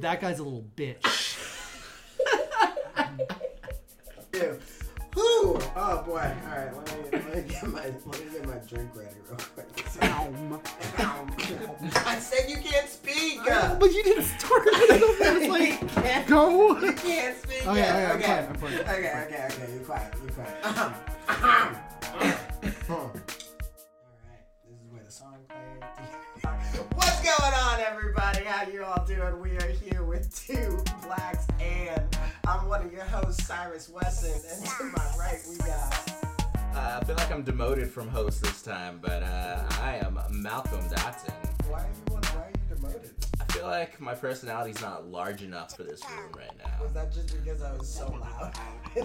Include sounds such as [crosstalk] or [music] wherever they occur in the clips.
that guy's a little bitch. Ew. Whew. Oh boy. All right. Let me, let me get my let me get my drink ready real quick. Um, I said you can't speak. but you didn't start it. It's [laughs] you like, can't, go. you can't speak. Okay, yet. okay, I'm quiet, I'm quiet. Okay, okay, okay. You quiet. You quiet. Ahem. [laughs] Ahem. What's going on, everybody? How you all doing? We are here with two blacks, and I'm one of your hosts, Cyrus Wesson, and to my right we got. Uh, I feel like I'm demoted from host this time, but uh, I am Malcolm Dotson. Why are you? Why are you demoted? I feel like my personality's not large enough for this room right now. Was that just because I was so loud?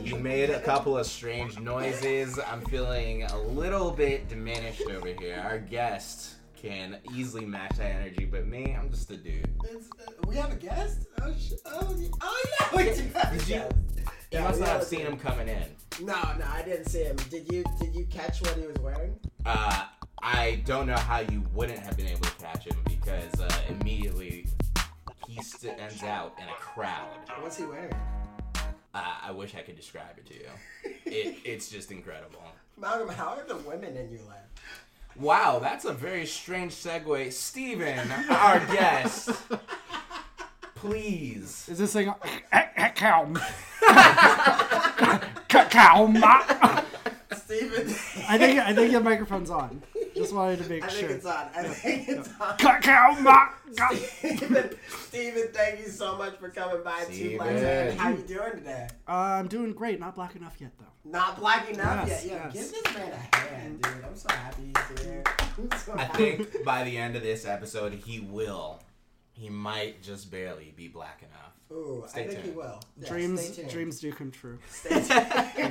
You made a couple of strange noises. I'm feeling a little bit diminished over here. Our guest can easily match that energy, but me, I'm just a dude. It's, uh, we have a guest. Oh, sh- oh, y- oh yeah, we do have a Did you- guest. You Yeah, must we not have have a seen him coming in. No, no, I didn't see him. Did you? Did you catch what he was wearing? Uh, I don't know how you wouldn't have been able to catch him because uh, immediately he stands out in a crowd. What's he wearing? Uh, I wish I could describe it to you. It, it's just incredible. Malcolm, how are the women in your life? Wow, that's a very strange segue. Steven, our guest, please. Is this thing? Calm. Calm. Stephen. I think I think your microphone's on. Just wanted to make I think sure. it's on. I think it's on. Calm. Stephen, Stephen, thank you so much for coming by. Two Blacks. Steven. How you doing today? Uh, I'm doing great. Not black enough yet, though. Not black enough Yes, yet. Yo, yes. give this man a hand, dude. I'm so happy he's here. [laughs] I'm so I happy. think by the end of this episode, he will. He might just barely be black enough. Ooh, Stay I think he will. Yeah, dreams, [laughs] stay tuned. dreams do come true. Stay tuned.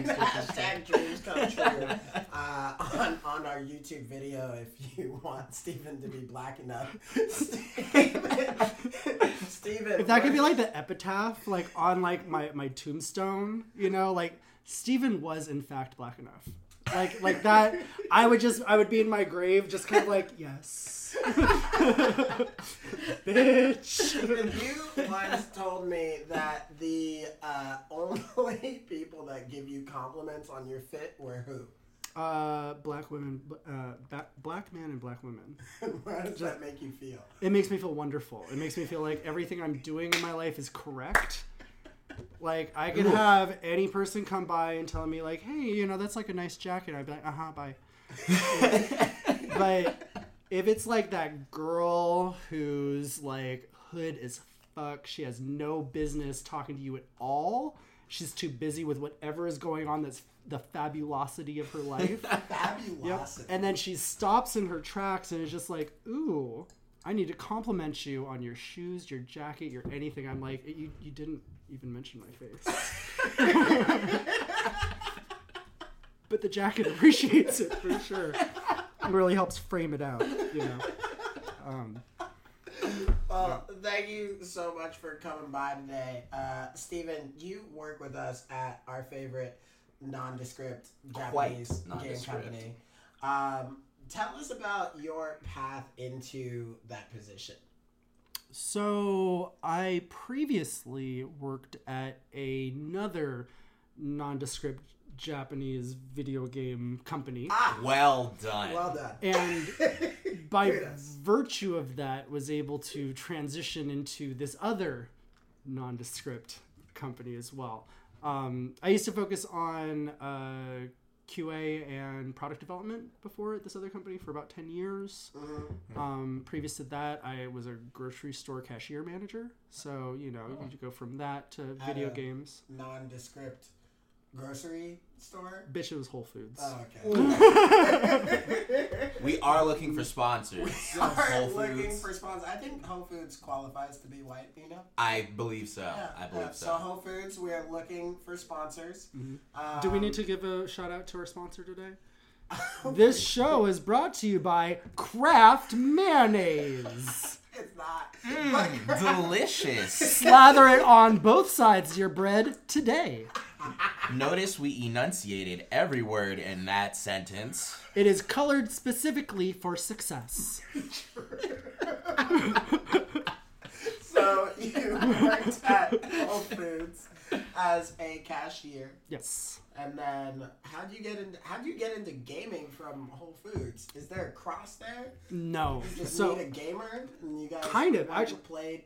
Hashtag dreams come true. Uh, on, on our YouTube video, if you want Stephen to be black enough. [laughs] Stephen. Stephen. If that could be like the epitaph, like on like my my tombstone, you know, like Stephen was in fact black enough. Like like that, I would just I would be in my grave, just kind of like yes, [laughs] [laughs] bitch. You once told me that the uh, only [laughs] people that give you compliments on your fit were who? Uh, black women, uh, ba- black man and black women. [laughs] How does that make you feel? It makes me feel wonderful. It makes me feel like everything I'm doing in my life is correct. Like I could have any person come by and tell me like, "Hey, you know, that's like a nice jacket." I'd be like, "Uh huh, bye." but if it's like that girl who's like hood as fuck, she has no business talking to you at all. She's too busy with whatever is going on. That's the fabulosity of her [laughs] life. Yep. And then she stops in her tracks and is just like, "Ooh, I need to compliment you on your shoes, your jacket, your anything." I'm like, "You you didn't even mention my face." [laughs] [laughs] but the jacket appreciates it for sure. It really helps frame it out, you know. Um, Well, thank you so much for coming by today. Uh, Steven, you work with us at our favorite nondescript Japanese game company. Um, tell us about your path into that position. so I previously worked at another nondescript Japanese video game company. Ah, Well done. well done. and [laughs] by virtue of that was able to transition into this other nondescript company as well. Um, i used to focus on uh, qa and product development before at this other company for about 10 years. Um, previous to that i was a grocery store cashier manager. So you know you go from that to video games. Nondescript grocery store. bitch it was whole foods Oh, okay. [laughs] We are looking for sponsors. We [laughs] Are Whole looking Foods. for sponsors. I think Whole Foods qualifies to be white. You know. I believe so. Yeah, I believe yeah. so. So Whole Foods, we are looking for sponsors. Mm-hmm. Do we Um, need to give a shout out to our sponsor today? [laughs] This show is brought to you by Kraft Mayonnaise. It's not. Mm, delicious. Slather it on both sides of your bread today. Notice we enunciated every word in that sentence. It is colored specifically for success. So you worked at Whole Foods as a cashier, Yes. and then how do you get into how do you get into gaming from Whole Foods? Is there a cross there? No. You just So meet a gamer, and you guys Kind of, have actu- played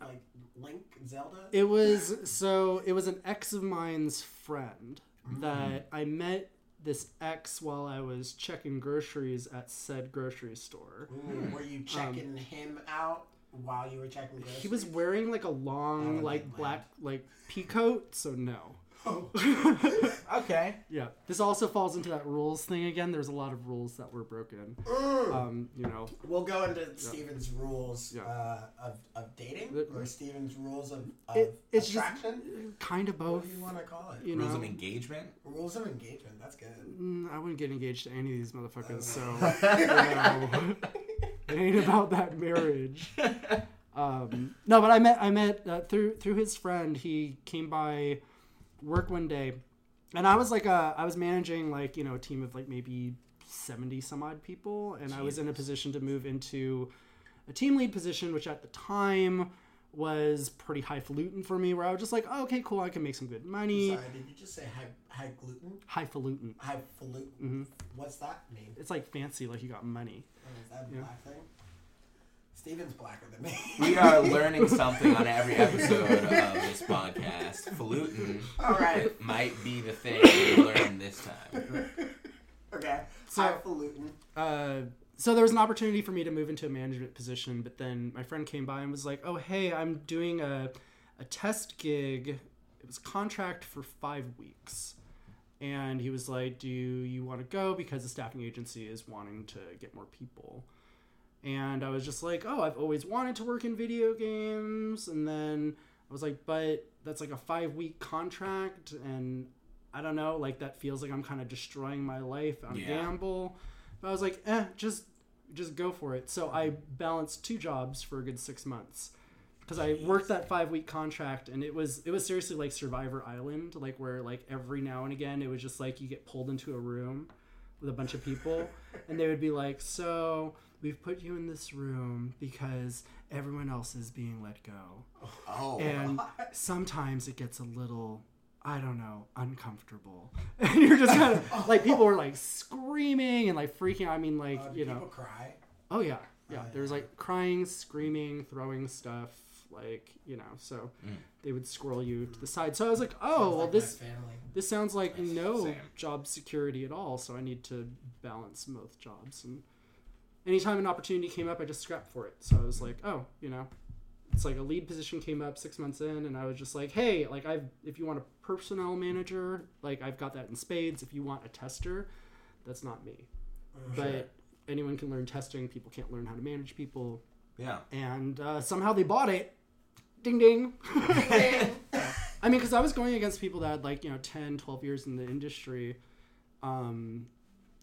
like Link, Zelda. it was so it was an ex of mine's friend Mm. that I met this ex while I was checking groceries at said grocery store. Ooh, were you checking him out while you were checking? Um, He was wearing like a long Oh, like never black like pea coat, so no. Oh. [laughs] Okay. Yeah. This also falls into that rules thing again. There's a lot of rules that were broken. Mm. Um, you know, We'll go into Steven's rules Yeah. uh, of, of dating The- or Steven's rules of, of it, it's attraction. just kind of what both. do you want to call it? You Rules know, of engagement. Rules of engagement. That's good. Mm, I wouldn't get engaged to any of these motherfuckers, so Okay. [laughs] you [laughs] it ain't about that marriage. Um, no, but I met I met uh, through through his friend. He came by work one day, and I was like a, I was managing like you know a team of like maybe seventy some odd people, and I was in a position to move into a team lead position, which at the time was pretty highfalutin for me. Where I was just like, oh, okay, cool, I can make some good money. Sorry, did you just say high, high gluten? Highfalutin. High falutin? Mhm. What's that mean? It's like fancy, like you got money. Oh, is that a black thing? Steven's blacker than me. We are [laughs] learning something on every episode of this podcast. Falutin All right. it might be the thing we learn this time. Okay. So- Highfalutin. uh, so there was an opportunity for me to move into a management position, but then my friend came by and was like, "Oh, hey, I'm doing a a test gig. It was contract for five weeks." And he was like, "Do you want to go because the staffing agency is wanting to get more people?" And I was just like, "Oh, I've always wanted to work in video games." And then I was like, "But that's like a 5-week contract and I don't know, like that feels like I'm kind of destroying my life on Yeah. gamble." But I was like, "Eh, just just go for it." So I balanced two jobs for a good 6 months because I worked that five week contract and it was it was seriously like Survivor Island, like where like every now and again it was just like you get pulled into a room with a bunch of people and they would be like, "So we've put you in this room because everyone else is being let go." Oh. And sometimes it gets a little I don't know, uncomfortable. [laughs] And you're just kind [laughs] of like people are like screaming and like freaking out. I mean like, Uh, you know. people cry? Oh yeah, yeah. Oh, There like crying, screaming, throwing stuff, like you know. So Mm. they would squirrel you to the side. So I was like, oh well, this this sounds like no Same. job security at all. So I need to balance both jobs. And anytime an opportunity came up, I just scrapped for it. So I was like, oh, you know, it's like a lead position came up six months in, and I was just like, hey, like I've if you want a personnel manager, like I've got that in spades. If you want a tester, that's not me. Mm, But anyone can learn testing. People can't learn how to manage people Yeah. and uh, somehow they bought it. Ding ding. [laughs] I mean, because I was going against people that had like, you know, 10, 12 years in the industry. Um,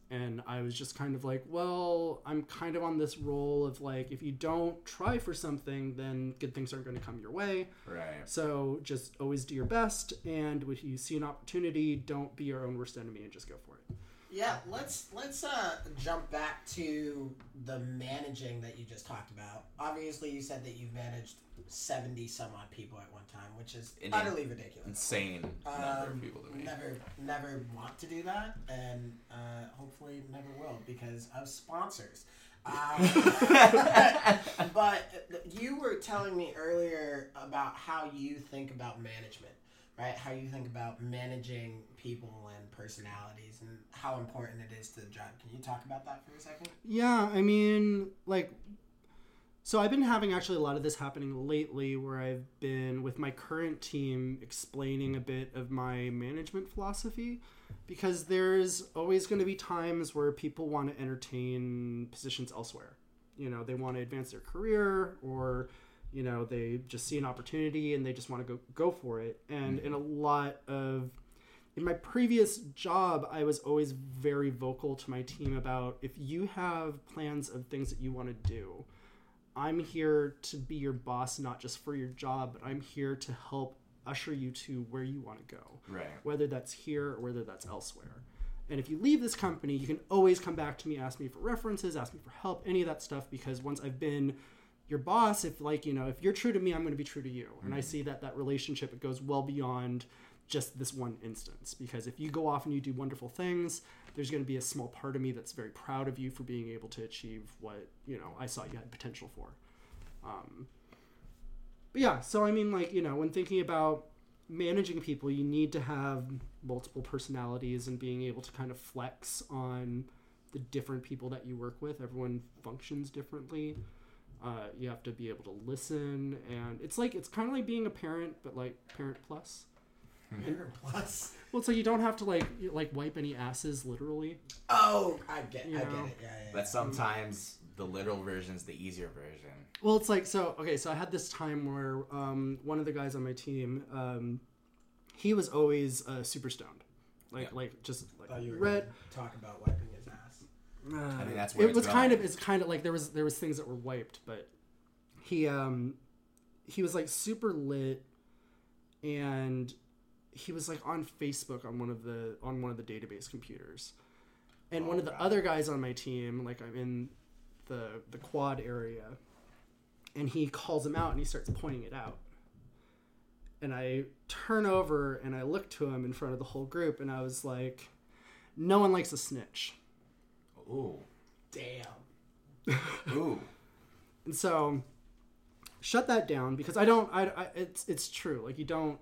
and I was just kind of like, well, I'm kind of on this role of like, if you don't try for something, then good things aren't going to come your way. Right. So just always do your best. And if you see an opportunity, don't be your own worst enemy and just go for it. Yeah, let's let's uh, jump back to the managing that you just talked about. Obviously, you said that you've managed seventy some odd people at one time, which is is. utterly ridiculous. Insane number Um, of people to me. never, never want to do that, and uh, hopefully never will because of sponsors. Um, [laughs] but you were telling me earlier about how you think about management, right? How you think about managing people and personalities, and how important it is to the job. Can you talk about that for a second? Yeah, I mean, like, so I've been having actually a lot of this happening lately where I've been with my current team explaining a bit of my management philosophy because there's always going to be times where people want to entertain positions elsewhere. You know, they want to advance their career or you know, they just see an opportunity and they just want to go go for it. And in a lot of in my previous job, I was always very vocal to my team about if you have plans of things that you want to do, I'm here to be your boss, not just for your job, but I'm here to help usher you to where you want to go, Right. whether that's here or whether that's elsewhere. And if you leave this company, you can always come back to me, ask me for references, ask me for help, any of that stuff, because once I've been your boss if like you know if you're true to me i'm going to be true to you. And i see that that relationship it goes well beyond just this one instance. Because if you go off and you do wonderful things there's going to be a small part of me that's very proud of you for being able to achieve what you know i saw you had potential for. Um, but yeah so i mean like you know when thinking about managing people you need to have multiple personalities and being able to kind of flex on the different people that you work with. Everyone functions differently uh, you have to be able to listen and it's like it's kind of like being a parent but like parent plus Parent plus. well so you don't have to like you- like wipe any asses literally Oh, I get, You I get know? it. Yeah, yeah. yeah. But sometimes the literal version is the easier version. well it's like so okay so i had this time where um, one of the guys on my team um, he was always uh, super stoned like Yeah. like just like thought you were red talk about wiping I think that's where it was kind of it's kind of like there was there was things that were wiped but he um he was like super lit and he was like on facebook on one of the on one of the database computers. And one Oh, of the God. other guys on my team like i'm in the the quad area and he calls him out and he starts pointing it out. And i turn over and i look to him in front of the whole group and i was like no one likes a snitch Ooh. Damn. [laughs] Ooh. And so, shut that down because I don't. I, I it's it's true. Like you don't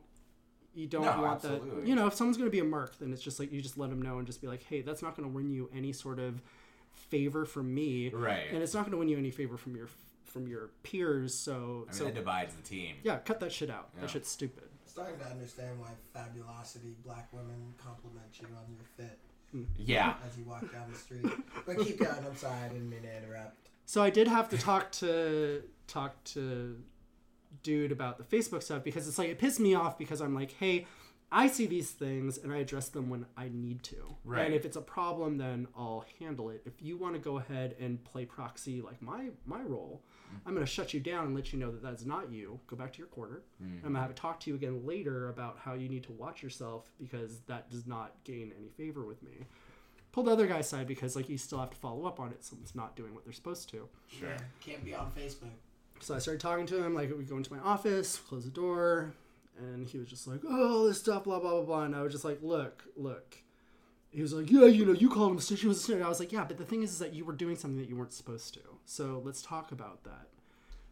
you don't No, want that. You know, if someone's gonna be a mark, then it's just like you just let them know and just be like, hey, that's not gonna win you any sort of favor from me, Right. and it's not gonna win you any favor from your from your peers. So I mean, so that divides the team. yeah, cut that shit out. Yeah. That shit's stupid. Starting to understand why fabulosity black women compliment you on your fit Mm. Yeah. as you walk down the street. But keep going. I'm sorry, I didn't mean to interrupt. So I did have to talk to talk to dude about the Facebook stuff because it's like it pissed me off because I'm like, hey, I see these things and I address them when I need to. Right. And if it's a problem, then I'll handle it. If you want to go ahead and play proxy like my my role, I'm going to shut you down and let you know that that's not you. Go back to your corner. Hmm. I'm going to have to talk to you again later about how you need to watch yourself because that does not gain any favor with me. Pull the other guy's side because like you still have to follow up on it. Someone's not doing what they're supposed to. Sure. Yeah, can't be on Facebook. So I started talking to him, like we go into my office, close the door, and he was just like, "Oh, all this stuff, blah blah blah blah." And I was just like, "Look, look." He was like, "Yeah, you know, you called him a snitch. He was a snitch." I was like, "Yeah, but the thing is, is that you were doing something that you weren't supposed to. So let's talk about that."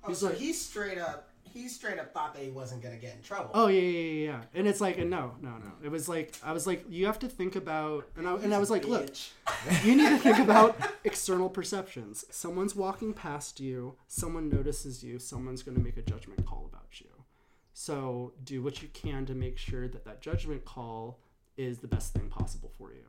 Oh, He's so like- he straight up, he straight up thought that he wasn't gonna get in trouble. Oh yeah, yeah, yeah, yeah. And it's like, and no, no, no. It was like, I was like, you have to think about, and I, and I was like, look, you need to think [laughs] about external perceptions. Someone's walking past you, someone notices you, someone's going to make a judgment call about you. So do what you can to make sure that that judgment call is the best thing possible for you.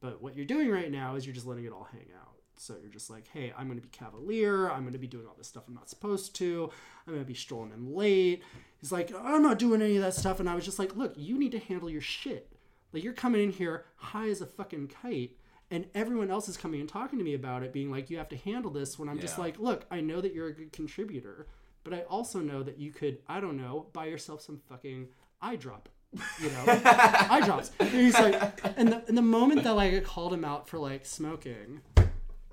But what you're doing right now is you're just letting it all hang out. So you're just like, hey, I'm going to be cavalier. I'm going to be doing all this stuff I'm not supposed to. I'm going to be strolling in late. He's like, I'm not doing any of that stuff. And I was just like, look, you need to handle your shit. Like, you're coming in here high as a fucking kite, and everyone else is coming and talking to me about it, being like, you have to handle this. When I'm just like, look, I know that you're a good contributor, but I also know that you could, I don't know, buy yourself some fucking eye drop. You know, [laughs] eye drops. And he's like, and the, and the moment that like I called him out for like smoking,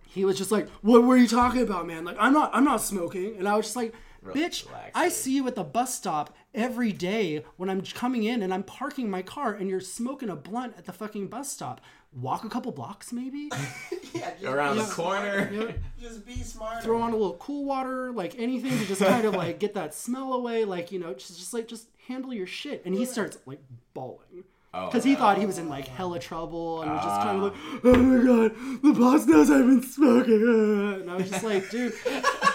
he was just like, "What were you talking about, man? Like, I'm not, I'm not smoking." And I was just like, "Bitch, Relax, I dude. see you at the bus stop every day when I'm coming in and I'm parking my car, and you're smoking a blunt at the fucking bus stop. Walk a couple blocks, maybe. [laughs] yeah, just Around the corner. Yeah. Just be smarter. Throw on a little cool water, like anything to just [laughs] kind of like get that smell away. Like you know, just just like just handle your shit." And he starts like bawling Oh, because he thought he was in like hella trouble and was just kind of Ah. like, oh my god, the boss knows I've been smoking. uh," And I was just like, dude, I, [laughs]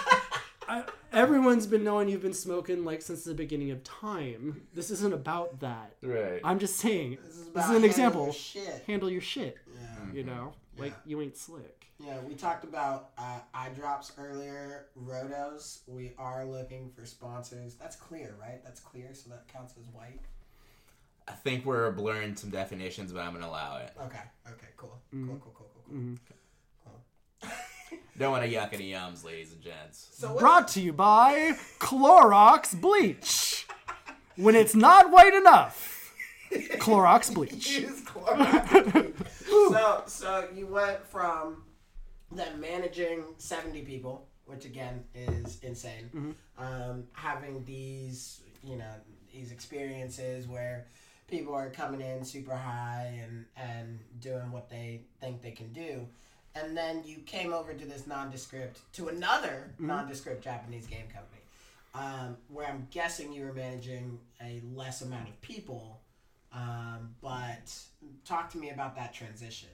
everyone's been knowing you've been smoking like since the beginning of time. This isn't about that. Right. I'm just saying, This is, this about is an example. your Shit. Handle your shit, Yeah. you know? Like, Yeah. you ain't slick. Yeah, we talked about uh, eye drops earlier. Rohtos. We are looking for sponsors. That's clear, right? That's clear, so that counts as white. I think we're blurring some definitions, but I'm gonna allow it. Okay. Okay. Cool. Mm-hmm. Cool. Cool. Cool. Cool. Cool. Mhm. Don't want to yuck any yums, ladies and gents. So Brought to you by Clorox Bleach. When it's not white enough, Clorox Bleach. [laughs] Use Clorox. so so you went from them managing seventy people, which again is insane. Mhm. Um, having these, you know, these experiences where people are coming in super high and and doing what they think they can do. And then you came over to this nondescript to another Mhm. nondescript Japanese game company, um, where I'm guessing you were managing a less amount of people. Um, but talk to me about that transition.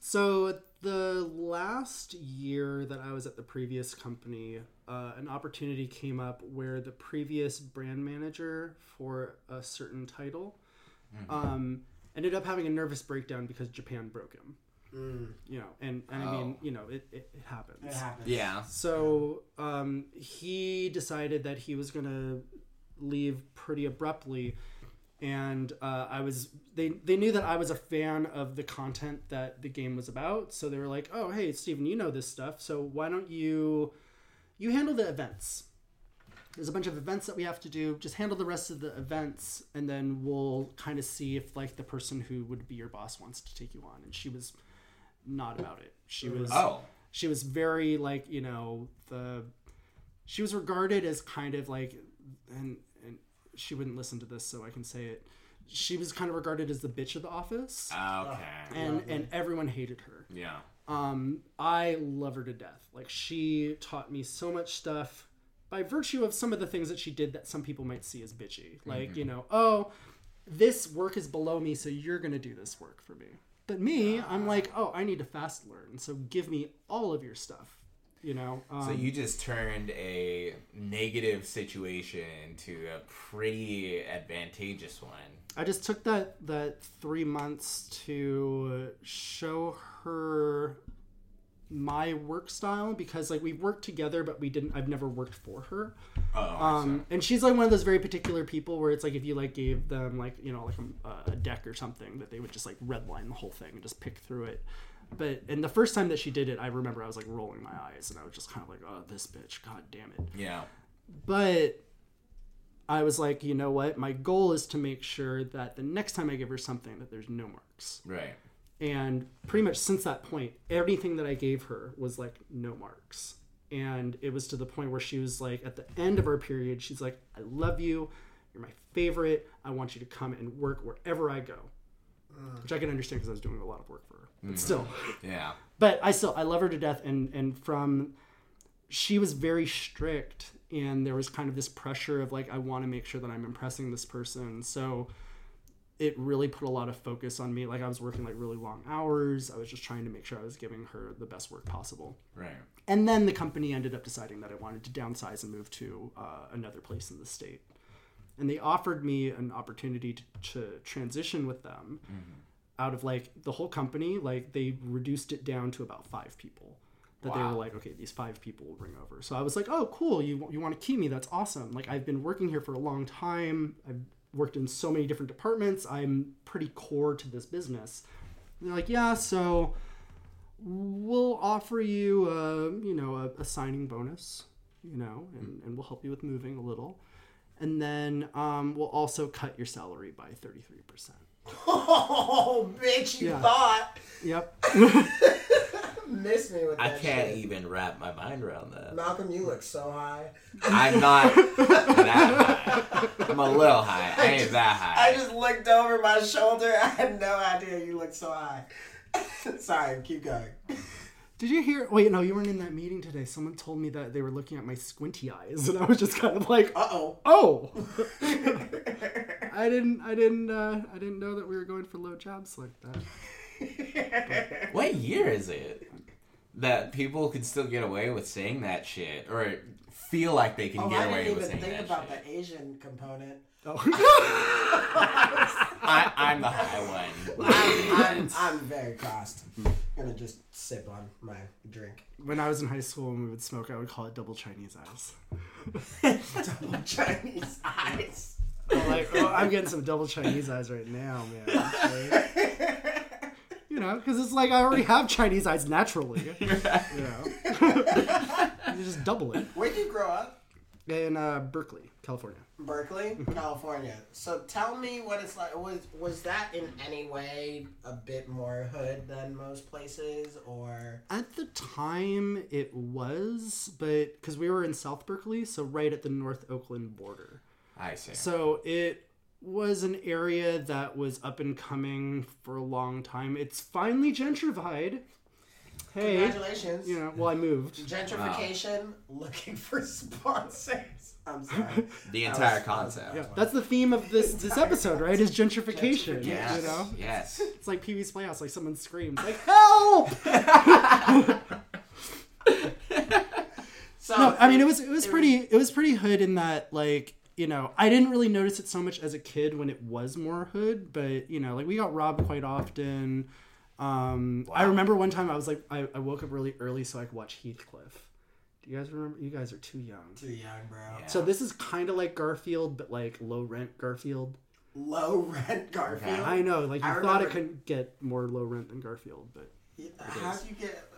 So the last year that I was at the previous company, uh, an opportunity came up where the previous brand manager for a certain title um, ended up having a nervous breakdown because Japan broke him. Mm, You know, and, and I mean, Oh. you know, it, it, it happens. it happens. Yeah. So um, he decided that he was going to leave pretty abruptly. And uh, I was they they knew that I was a fan of the content that the game was about, so they were like, "Oh, hey, Steven, you know this stuff, so why don't you you handle the events? There's a bunch of events that we have to do. Just handle the rest of the events, and then we'll kind of see if like the person who would be your boss wants to take you on." And she was not about it. She was Oh. she was very like you know the she was regarded as kind of like and and she wouldn't listen to this so i can say it she was kind of regarded as the bitch of the office Okay. and Lovely. and everyone hated her Yeah. um i love her to death like she taught me so much stuff by virtue of some of the things that she did that some people might see as bitchy like you know oh this work is below me so you're going to do this work for me but me i'm like oh i need to fast learn so give me all of your stuff you know um, So you just turned a negative situation into a pretty advantageous one. I just took that that three months to show her my work style because like we worked together but we didn't I've never worked for her Oh. Um and she's like one of those very particular people where it's like if you like gave them like you know like a, a deck or something that they would just like redline the whole thing and just pick through it but and the first time that she did it I remember I was like rolling my eyes and I was just kind of like oh this bitch god damn it. Yeah. but I was like, you know what? My goal is to make sure that the next time I give her something that there's no marks. Right. And pretty much since that point, everything that I gave her was like no marks. And it was to the point where she was like, at the end of our period, she's like, I love you. You're my favorite. I want you to come and work wherever I go. Mm. Which I can understand because I was doing a lot of work for her. But mm. still Yeah. but I still I love her to death and and from she was very strict and there was kind of this pressure of like I want to make sure that I'm impressing this person so it really put a lot of focus on me. Like I was working like really long hours. I was just trying to make sure I was giving her the best work possible. Right. and then the company ended up deciding that I wanted to downsize and move to uh, another place in the state. And they offered me an opportunity to, to transition with them out of like the whole company like they reduced it down to about five people that they were like okay these five people will bring over. So i was like oh cool. You, you want to keep me? That's awesome. Like i've been working here for a long time. I've worked in so many different departments i'm pretty core to this business and they're like yeah so we'll offer you a you know a, a signing bonus you know and, and we'll help you with moving a little and then um, we'll also cut your salary by 33% [laughs] Oh, bitch, you Yeah. thought. yep [laughs] [laughs] Miss me with I that I can't shit. even wrap my mind around that. Malcolm, you look so high. I'm [laughs] not that high. I'm a little high. I ain't that high. I just looked over my shoulder. I had no idea you looked so high. [laughs] Sorry, keep going. Did you hear? Wait, no, you weren't in that meeting today. Someone told me that they were looking at my squinty eyes, and I was just kind of like, Uh oh. "Oh, [laughs] I didn't, I didn't, uh, I didn't know that we were going for low jobs like that." What year is it that people can still get away with saying that shit or feel like they can Oh, get I away didn't with even saying think about shit? the Asian component. Oh, [laughs] I, I'm the high one. [laughs] I'm, I'm, I'm very crossed. gonna just sip on my drink. when I was in high school and we would smoke, I would call it double Chinese eyes. [laughs] Double Chinese eyes. I'm like, oh, I'm getting some double Chinese eyes right now, man. Like, you know, because it's like I already [laughs] have Chinese eyes naturally. [laughs] You know, [laughs] you just double it. Where'd you grow up? in uh, Berkeley, California. Berkeley, California. So tell me what it's like. Was was that in any way a bit more hood than most places, or At the time, it was, but because we were in South Berkeley, so right at the North Oakland border. I see. So it was an area that was up and coming for a long time. It's finally gentrified. Hey, congratulations? you know, well, I moved. Gentrification looking for sponsors. I'm sorry. [laughs] the entire was concept. Yeah, that's the theme of this this episode, right? Is gentrification. Gentrification. Yes. You know, Yes. it's like Pee Wee's Playhouse, like someone screams, like "Help!" [laughs] [laughs] So no, I mean it was it was pretty it was pretty hood in that like you know I didn't really notice it so much as a kid when it was more hood, but you know like we got robbed quite often. Um, I remember one time I was like I, I woke up really early so I could watch Heathcliff. Do you guys remember? You guys are too young. Too young, bro. Yeah. So this is kind of like Garfield, but like low rent Garfield. Low rent Garfield. I know, like you I thought it couldn't get more low rent than Garfield, but How do you get?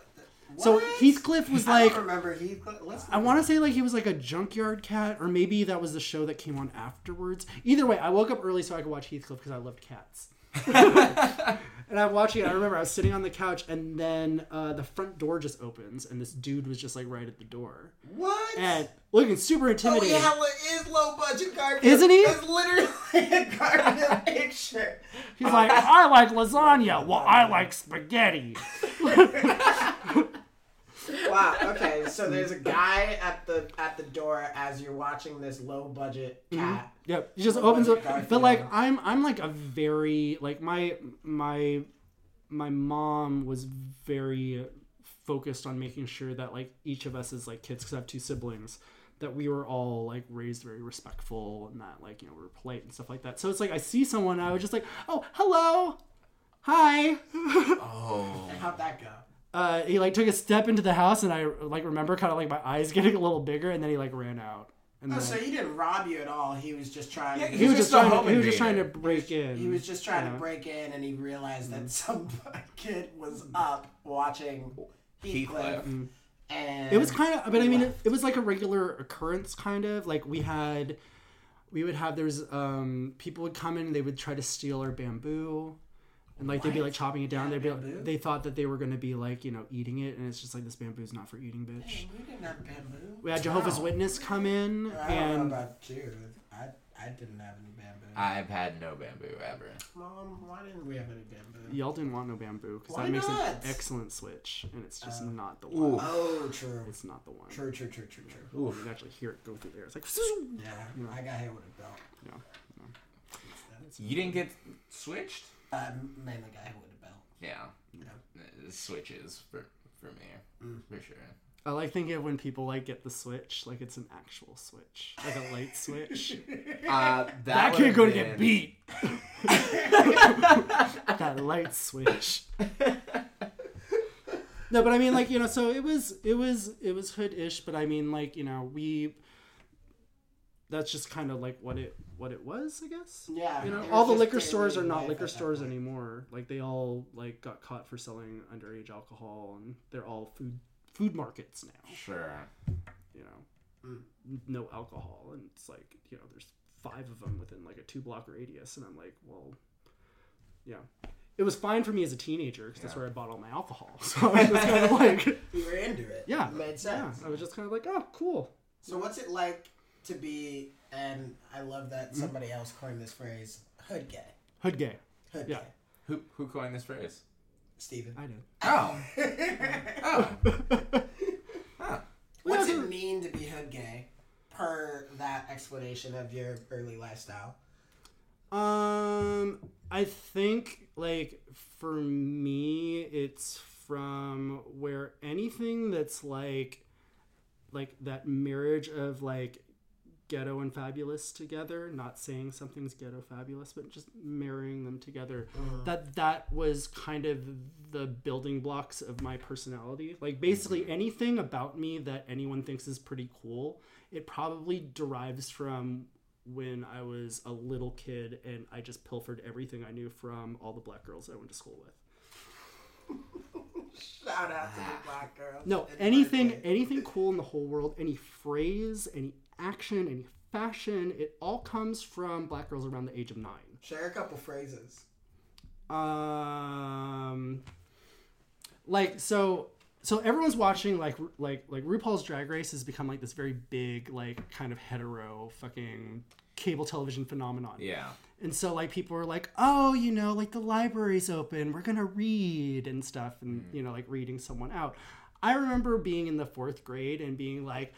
So Heathcliff was I like don't remember Heathcliff. Let's I want to say like he was like a junkyard cat, or maybe that was the show that came on afterwards. Either way, I woke up early so I could watch Heathcliff because I loved cats. [laughs] [laughs] and I'm watching it. I remember I was sitting on the couch, and then uh, the front door just opens, and this dude was just like right at the door, what? and looking super Oh intimidating. yeah, well, it is low budget Garfield. Isn't he? It's literally [laughs] a Garfield picture. He's like, I like lasagna. Well, I like spaghetti. [laughs] Wow. [laughs] Okay, so there's a guy at the at the door as you're watching this low budget mm-hmm. cat. Yep. He just opens up. it. Garfield. But like I'm I'm like a very like my my my mom was very focused on making sure that like each of us as like kids because I have two siblings that we were all like raised very respectful and that like you know we were polite and stuff like that. So it's like I see someone I was just like, "Oh, hello. Hi." Oh. [laughs] And how'd that go? Uh, he like took a step into the house and I like remember kind of like my eyes [laughs] getting a little bigger and then he like ran out. And Oh, then, so he didn't rob you at all. He was just trying. Yeah, to, he was just just trying to, he was just trying to break in. He was just trying Yeah. to break in, and he realized that some [laughs] kid was up watching Heathcliff, Heathcliff. and It was kind of, but I mean, it, left. it was like a regular occurrence, kind of. Like we had, we would have there's um people would come in they would try to steal our bamboo, and like they'd be like chopping it down. They'd be like, they thought that they were gonna be like you know eating it, and it's just like this bamboo's not for eating, bitch. Hey, we didn't have bamboo. We had Jehovah's Wow. Witness come in, I don't know and about you. I I didn't have any bamboo. I've had no bamboo ever. Mom, why didn't we have any bamboo? y'all didn't want no bamboo because that makes not? an excellent switch, and it's just Oh. not the one. Ooh. Oh, true. It's not the one. True, true, true, true, true. You can actually hear it go through there. It's like. Yeah, I got hit with a belt. Yeah. You didn't get switched? I mainly got hit with a belt. Yeah. Yeah. Uh, Switches for for me. Mm. For sure. I like thinking of when people like get the switch, like it's an actual switch, like a light switch. [laughs] [laughs] Uh, that that would've kid going to been- get beat. [laughs] that light switch. No, but I mean, like you know, so it was, it was, it was hood-ish, but I mean, like you know, we. That's just kind of like what it what it was, I guess. Yeah, You know, all the liquor stores are not liquor stores anymore. Like they all like got caught for selling underage alcohol, and they're all food food markets now. Sure. You know, Mm. No alcohol, and it's like you know, there's five of them within like a two block radius, and I'm like, well, yeah. It was fine for me as a teenager because that's where I bought all my alcohol. [laughs] So I was kind of [laughs] like, You were into it. yeah, It made yeah. sense. I was just kind of like, oh, cool. So what's it like to be? And I love that Mm-hmm. somebody else coined this phrase: hood gay. Hood gay. Hood Yeah. gay. Who who coined this phrase? Steven. I did. Oh. oh. [laughs] Huh. What's Yeah, it mean to be hood gay? Per that explanation of your early lifestyle. Um, I think like for me, it's from where anything that's like, like that marriage of like ghetto and fabulous together. Not saying something's ghetto fabulous, but just marrying them together. Uh-huh. That that was kind of the building blocks of my personality. Like basically mm-hmm. anything about me that anyone thinks is pretty cool, it probably derives from when I was a little kid and I just pilfered everything I knew from all the black girls I went to school with. [laughs] Shout out to the ah. black girls. No, anything anything cool in the whole world, any phrase, any action, any fashion, it all comes from black girls around the age of nine. Share a couple phrases. Um, like so, so everyone's watching like like like RuPaul's Drag Race has become like this very big like kind of hetero fucking cable television phenomenon. Yeah. And so like people are like, "Oh, you know, like the library's open. We're going to read and stuff and you know, like reading someone out." I remember being in the 4th grade and being like,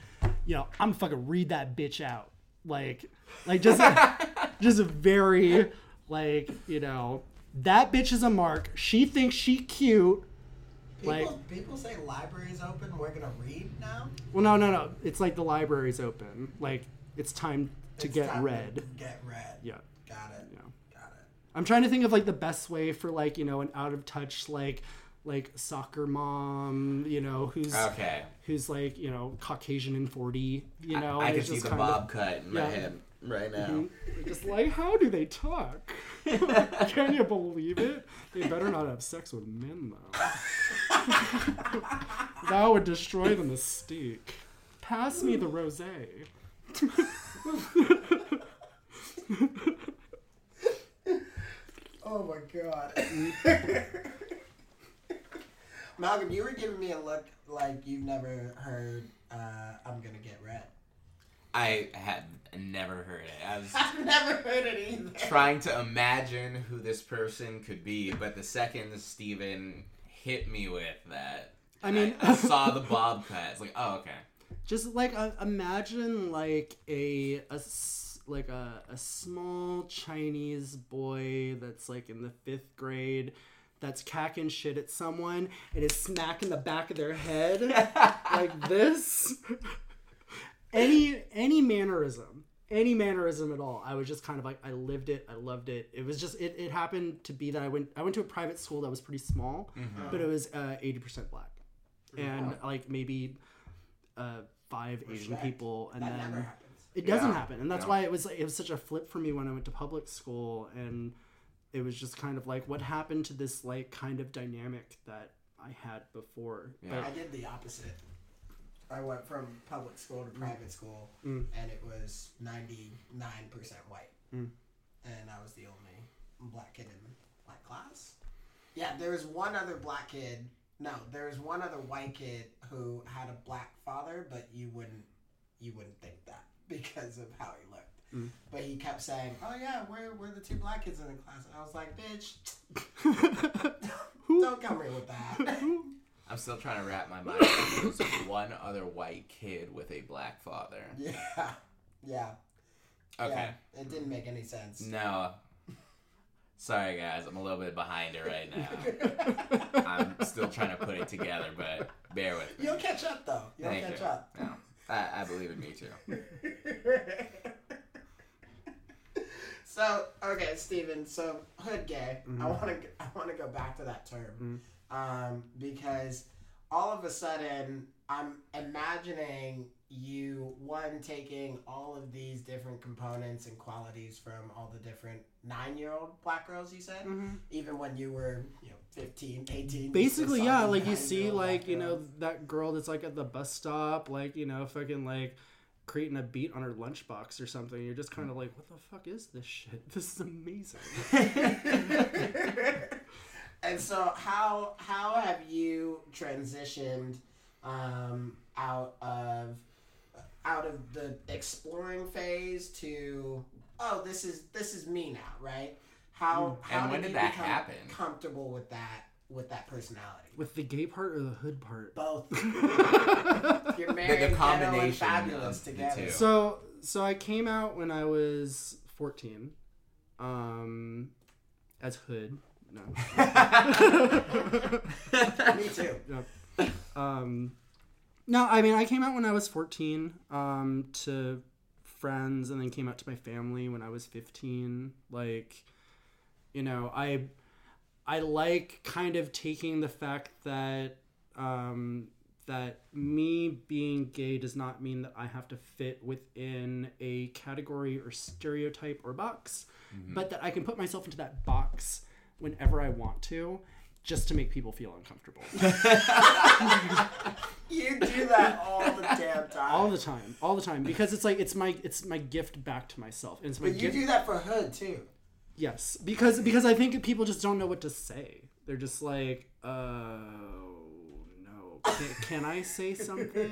you know, I'm fucking read that bitch out. Like like just [laughs] just a very like, you know, that bitch is a mark. She thinks she cute. People, Like- people say library's open. We're gonna read now. Well, no, no, no. It's like the library's open. Like it's time to It's get time read. To get read. Yeah. Got it. Yeah. Got it. I'm trying to think of like the best way for like you know an out of touch like like soccer mom you know who's Okay. who's like you know Caucasian and 40 you know I and can see just the kind of- bob cut in my head right now. Mm-hmm. just like how do they talk? [laughs] Can you believe it? They better not have sex with men though. [laughs] That would destroy the mystique. Pass me the rosé. [laughs] Oh my god. Malcolm, you were giving me a look like you've never heard uh, I'm gonna get red. I had never heard it. I was [laughs] I've never heard it either. trying to imagine who this person could be, but the second Steven hit me with that, I mean- I, saw the [laughs] bob cut. It's like, oh, okay. just like uh, imagine like a, a s- like a, a small chinese boy that's like in the fifth grade that's cacking shit at someone and is smacking the back of their head [laughs] like this. Any any mannerism any mannerism at all i was just kind of like i lived it i loved it. It was just it, it happened to be that i went i went to a private school that was pretty small but it was uh, 80% black. And like maybe uh, five asian people and That then never it doesn't Yeah. happen. And that's Yeah. why it was like, it was such a flip for me when i went to public school and it was just kind of like what happened to this like kind of dynamic that i had before Yeah. I did the opposite. I went from public school to private school, Mm. and it was 99% white. Mm. And I was the only black kid in my class. Yeah, there was one other black kid. No, there was one other white kid who had a black father, but you wouldn't you wouldn't think that [laughs] because of how he looked. Mm. But he kept saying, "Oh yeah, we're we're the two black kids in the class." And I was like, "Bitch, don't come here with that." [laughs] I'm still trying to wrap my mind around there's one other white kid with a black father. yeah, yeah. Okay. Yeah, it didn't make any sense. No. Sorry, guys. I'm a little bit behind it right now. [laughs] I'm still trying to put it together, but bear with me. You'll catch up though. You'll Thank catch you. up. No, I, I believe in me too. [laughs] so okay, Steven. So hood gay. I Mhm. want to. I want to go back to that term um, because all of a sudden I'm imagining you one taking all of these different components and qualities from all the different nine-year-old black girls you said Mhm. even when you were you know 15 18 basically yeah like you see like you know that girl that's like at the bus stop like you know fucking like creating a beat on her lunchbox or something you're just kind of like what the fuck is this shit? [laughs] This is amazing. [laughs] And so how how have you transitioned um, out of out of the exploring phase to oh this is this is me now right? How how And when did you that become happen? comfortable with that with that personality? With the gay part or the hood part? Both [laughs] you're married ghetto and combination fabulous of the together. two. so so i came out when i was 14 um as hood. No. [laughs] Me too. [laughs] Um no i mean i came out when i was 14 um to friends and then came out to my family when i was 15 like you know i i like kind of taking the fact that um that me being gay does not mean that i have to fit within a category or stereotype or box but that i can put myself into that box whenever i want to just to make people feel uncomfortable. [laughs] You do that all the damn time. all the time, all the time, because it's like it's my it's my gift back to myself. And it's my But you gift. do that for Hood too. Yes, because because I think people just don't know what to say. They're just like, uh, no, can, can I say something?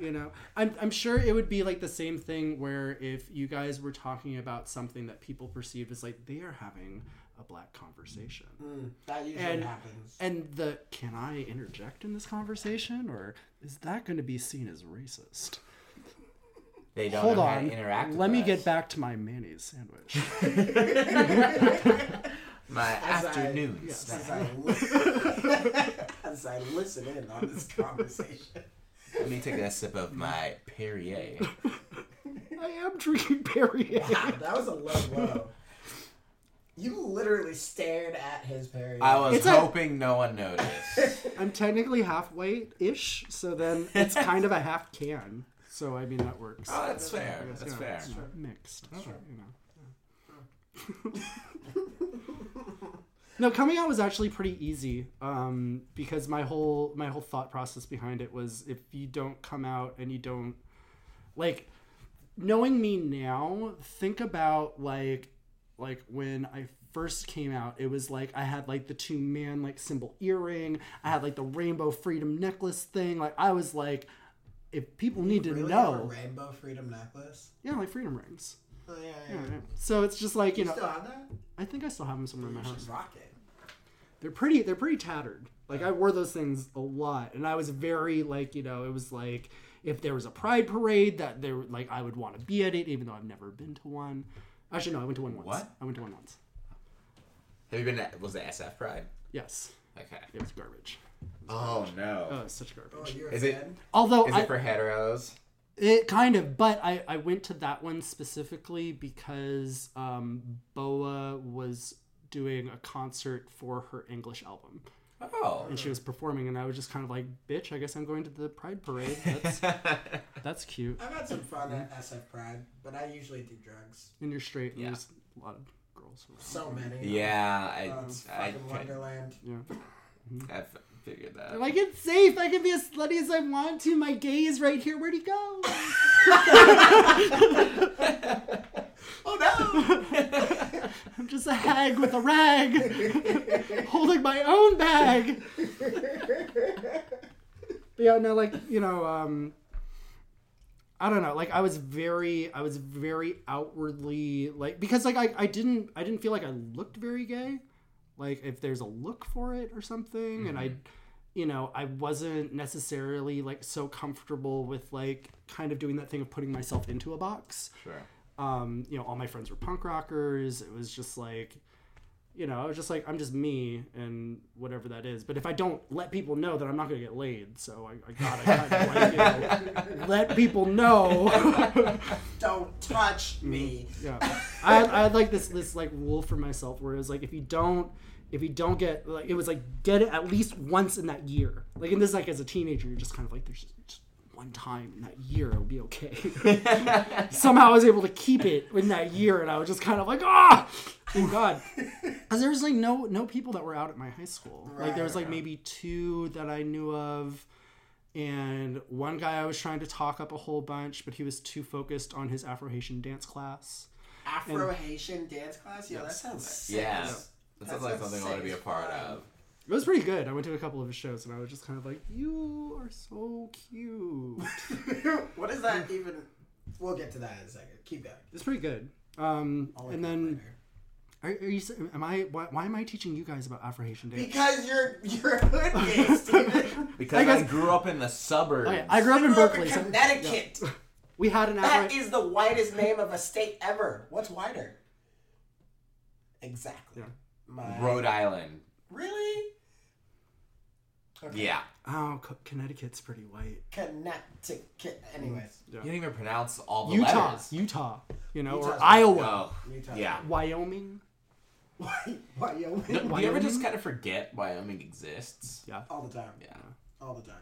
You know, I'm I'm sure it would be like the same thing where if you guys were talking about something that people perceived as like they are having a black conversation. Mm, that usually And- happens. And the can I interject in this conversation or is that going to be seen as racist? They don't Hold on. to interact. with Let me us. get back to my mayonnaise sandwich. [laughs] [laughs] My As I- afternoon As snack. I, li- [laughs] as I listen in on this [laughs] conversation. Let me take a sip of my Perrier. I am drinking Perrier. Wow, that was a low blow. You literally stared at his Perrier. I was It's a- hoping no one noticed. [laughs] I'm technically halfway ish, so then it's [laughs] kind of a half can. So I mean that works. Oh, that's fair. That's fair. it's, Mixed. You know. No, coming out was actually pretty easy um, because my whole my whole thought process behind it was if you don't come out and you don't like knowing me now, think about like like when I first came out, it was like I had like the two man like symbol earring, I had like the rainbow freedom necklace thing. Like I was like, if people need to really have a know, rainbow freedom necklace. yeah, like freedom rings. Oh yeah, Yeah, yeah. yeah. So it's just like you You know, still have that? I think I still have them somewhere in my house. rock it. They're pretty. They're pretty tattered. Like I wore those things a lot, and I was very like you know it was like if there was a pride parade that there like I would want to be at it, even though I've never been to one. Actually, no, I went to one once. What? I went to one once. Have you been? At, was it SF Pride? Yes, Okay. it was garbage. Oh no. Oh, it's such garbage. Oh, you're Is a it- fan? Although Is I, it for heteros? It kind of, but I, I went to that one specifically because um, BoA was doing a concert for her English album, Oh. and she was performing, and I was just kind of like, "Bitch, I guess I'm going to the Pride Parade. That's [laughs] that's cute." I've had some fun at SF Pride, but I usually do drugs. And you're straight. And Yeah. There's a lot of girls. around. So many. yeah, I, Um, I, fucking I, Wonderland. Yeah. I [laughs] f- figured that. They're like, it's safe. I can be as slutty as I want to. My gay is right here. Where'd he go? [laughs] Oh no! [laughs] I'm just a hag with a rag, holding my own bag. But yeah, no, like you know, um, I don't know. Like I was very, I was very outwardly like because like I, I didn't, I didn't feel like I looked very gay. Like if there's a look for it or something, and I, you know, I wasn't necessarily like so comfortable with like kind of doing that thing of putting myself into a box Sure. um, you know, all my friends were punk rockers. It was just like, you know, I was just like, I'm just me and whatever that is. But if I don't let people know that I'm not going to get laid, so I, I gotta kind of like, you know, [laughs] let people know. [laughs] Don't touch mm-hmm. me. yeah. I I had like this, this like rule for myself where it was like, if you don't, if you don't get, like, it was like, get it at least once in that year. Like, and this, like, as a teenager, you're just kind of like, there's just one time in that year, it'll be okay. [laughs] somehow I was able to keep it in that year, and I was just kind of like, ah, thank God, [laughs] because there was like no no people that were out at my high school. like there was like Right. maybe two that I knew of, and one guy I was trying to talk up a whole bunch, but he was too focused on his Afro Haitian dance class. Afro Haitian dance class? Yo, that sounds sick. Yeah. That that sounds like sounds something I want to be a part fuck. of. It was pretty good. I went to a couple of his shows, and I was just kind of like, "You are so cute." [laughs] what is that even? We'll get to that in a second. Keep going. It's pretty good. Um, and then, are, are you? Am I? Why, why am I teaching you guys about Afro Haitian dance? because you're you're hood gay, Steven. [laughs] Because I, guess- grew up in the suburbs. Oh, yeah, I grew up You in grew up Berkeley. so- Connecticut. yeah. We had an That Afro. is the whitest name of a state ever. What's whiter? Exactly. Yeah. My... Rhode Island. Really? Okay. Yeah. Oh, Co- Connecticut's pretty white. Connecticut. Anyways. Yeah. You didn't even pronounce all the Utah, letters. Utah, you know, Utah's or white. Iowa, Oh. Utah. Yeah. Wyoming. [laughs] Why? Wyoming. No, do you ever Wyoming? just kind of forget Wyoming exists? Yeah. All the time. Yeah. All the time.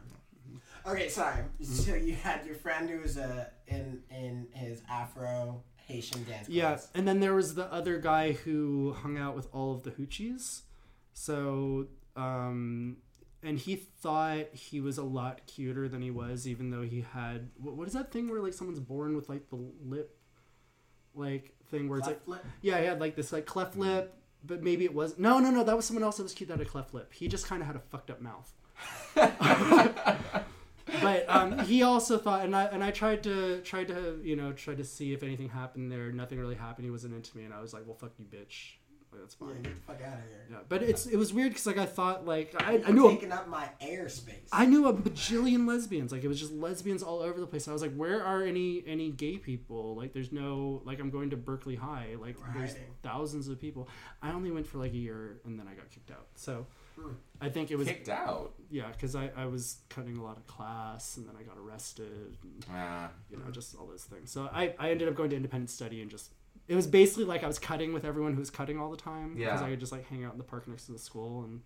Okay, sorry. So you had your friend who was uh, in in his Afro Haitian dance Yeah, and then there was the other guy who hung out with all of the hoochies. So Um, and he thought he was a lot cuter than he was, even though he had what, what is that thing where like someone's born with like the lip, like thing where it's like lip? yeah, he had like this like cleft lip, but maybe it was no, no, no. That was someone else that was cute that had a cleft lip. He just kind of had a fucked up mouth. [laughs] but um, he also thought, and I and I tried to tried to you know tried to see if anything happened there. Nothing really happened. He wasn't into me, and I was like, well, fuck you, bitch. Like, that's Yeah, fine. get the fuck out of here. Yeah, but it's it was weird because like I thought like I, I You're knew a, taking up my airspace. I knew a bajillion lesbians. Like it was just lesbians all over the place. I was like, where are any any gay people? Like there's no like I'm going to Berkeley High. Like We're there's thousands of people. I only went for like a year and then I got kicked out. So Hmm. I think it was Kicked out. yeah because I I was cutting a lot of class and then I got arrested. And, Uh, you know just all those things. So I I ended up going to independent study and just. It was basically like I was cutting with everyone who was cutting all the time because Yeah. I could just like hang out in the park next to the school and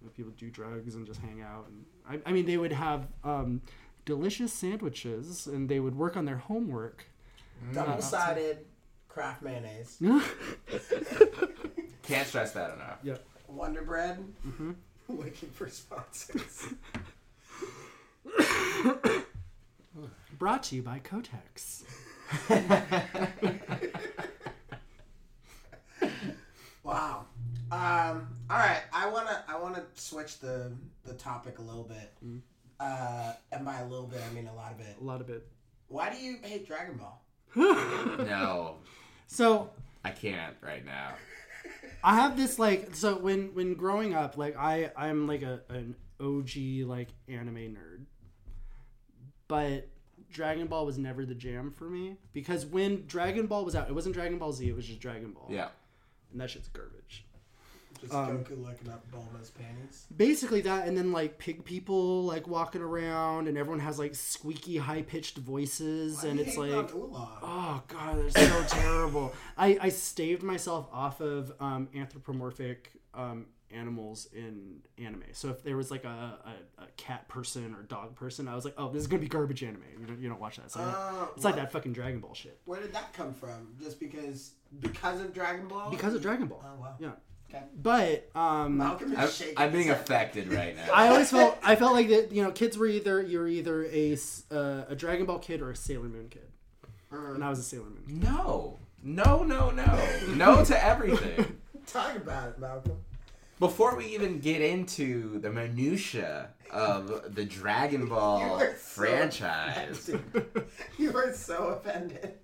you know, people do drugs and just hang out. And I, I mean, they would have um, delicious sandwiches and they would work on their homework. Double sided Kraft mayonnaise. [laughs] can't stress that enough. yeah. Wonder Bread. Mm-hmm. [laughs] Looking for sponsors. [laughs] Brought to you by Kotex. Wow. Um, all right, I wanna I wanna switch the the topic a little bit. Mm. Uh, and by a little bit, I mean a lot of it. A lot of it. Why do you hate Dragon Ball? [laughs] No, So I can't right now. I have this like so when when growing up like I I'm like a an OG like anime nerd. But Dragon Ball was never the jam for me because when Dragon Ball was out, it wasn't Dragon Ball Z, it was just Dragon Ball. Yeah. And that shit's garbage. Just Um, Goku looking up Bulma's panties. Basically that and then like pig people like walking around and everyone has like squeaky high pitched voices Why and it's like? Oh god, they're so [laughs] terrible. I, I staved myself off of um, anthropomorphic um, animals in anime. So if there was like a, a, a cat person or dog person, I was like, oh, this is gonna be garbage anime. You don't, you don't watch that. It's like, that. Uh, it's like that fucking Dragon Ball shit. Where did that come from? Just because because of Dragon Ball? Because of Dragon Ball. Oh wow. Yeah. Okay. But um, Malcolm is I'm, shaking. I'm being affected right now. [laughs] I always felt I felt like that. You know, kids were either you're either a s- uh, a Dragon Ball kid or a Sailor Moon kid, Mm. and I was a Sailor Moon. No, no, no, no, no to everything. [laughs] Talk about it, Malcolm. Before we even get into the minutia of the Dragon [laughs] Ball are so franchise, offended. you are so offended.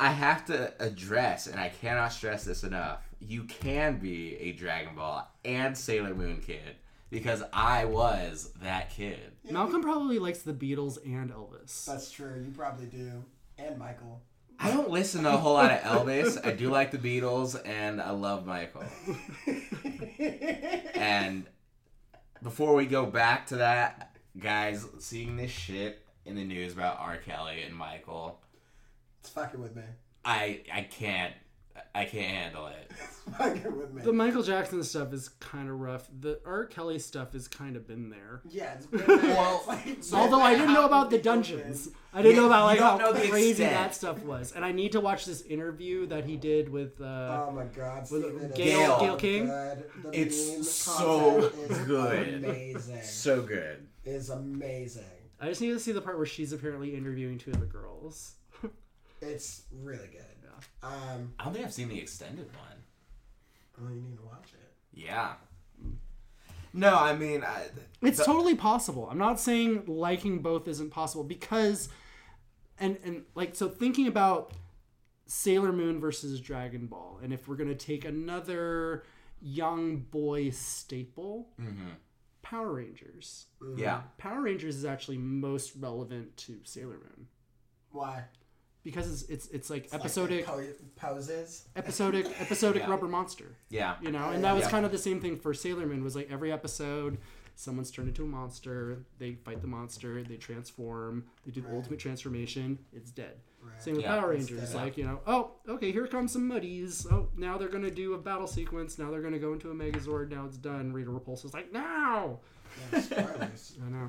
I have to address, and I cannot stress this enough. You can be a Dragon Ball and Sailor Moon kid because I was that kid. Malcolm probably likes the Beatles and Elvis. That's true. You probably do. And Michael. I don't listen to a whole lot of Elvis. I do like the Beatles, and I love Michael. And before we go back to that, guys, seeing this shit in the news about R. Kelly and Michael, it's fucking with me. I I can't I can't handle it. [laughs] It's fucking with me. The Michael Jackson stuff is kind of rough. The R. Kelly stuff has kind of been there. yeah, it's [laughs] been. Well, It's like- it's Although I didn't know about the dungeons. been- I didn't You- know about like how know crazy extent. that stuff was. And I need to watch this interview that he did with uh Oh my god, With Steven, Gayle- Gayle King? good. It's so good. Amazing. So good. is amazing. I just need to see the part where she's apparently interviewing two of the girls. [laughs] It's really good. Um, I don't think I've seen the extended one. well, you need to watch it. Yeah. No, I mean, I, It's the- totally possible. I'm not saying liking both isn't possible because and and like so thinking about Sailor Moon versus Dragon Ball and if we're going to take another young boy staple, Mhm. Power Rangers. yeah. Power Rangers is actually most relevant to Sailor Moon Why? Because it's it's, it's like It's episodic the po- poses. episodic episodic Yeah. rubber monster. Yeah. you know and that was Yeah. kind of the same thing for sailor moon was like every episode someone's turned into a monster they fight the monster they transform they do the Right. ultimate transformation it's dead Right. same with Yeah, power rangers dead. like you know oh okay here comes some Putties oh now they're gonna do a battle sequence now they're gonna go into a megazord now it's done rita repulsa's like no Yeah, [laughs] i know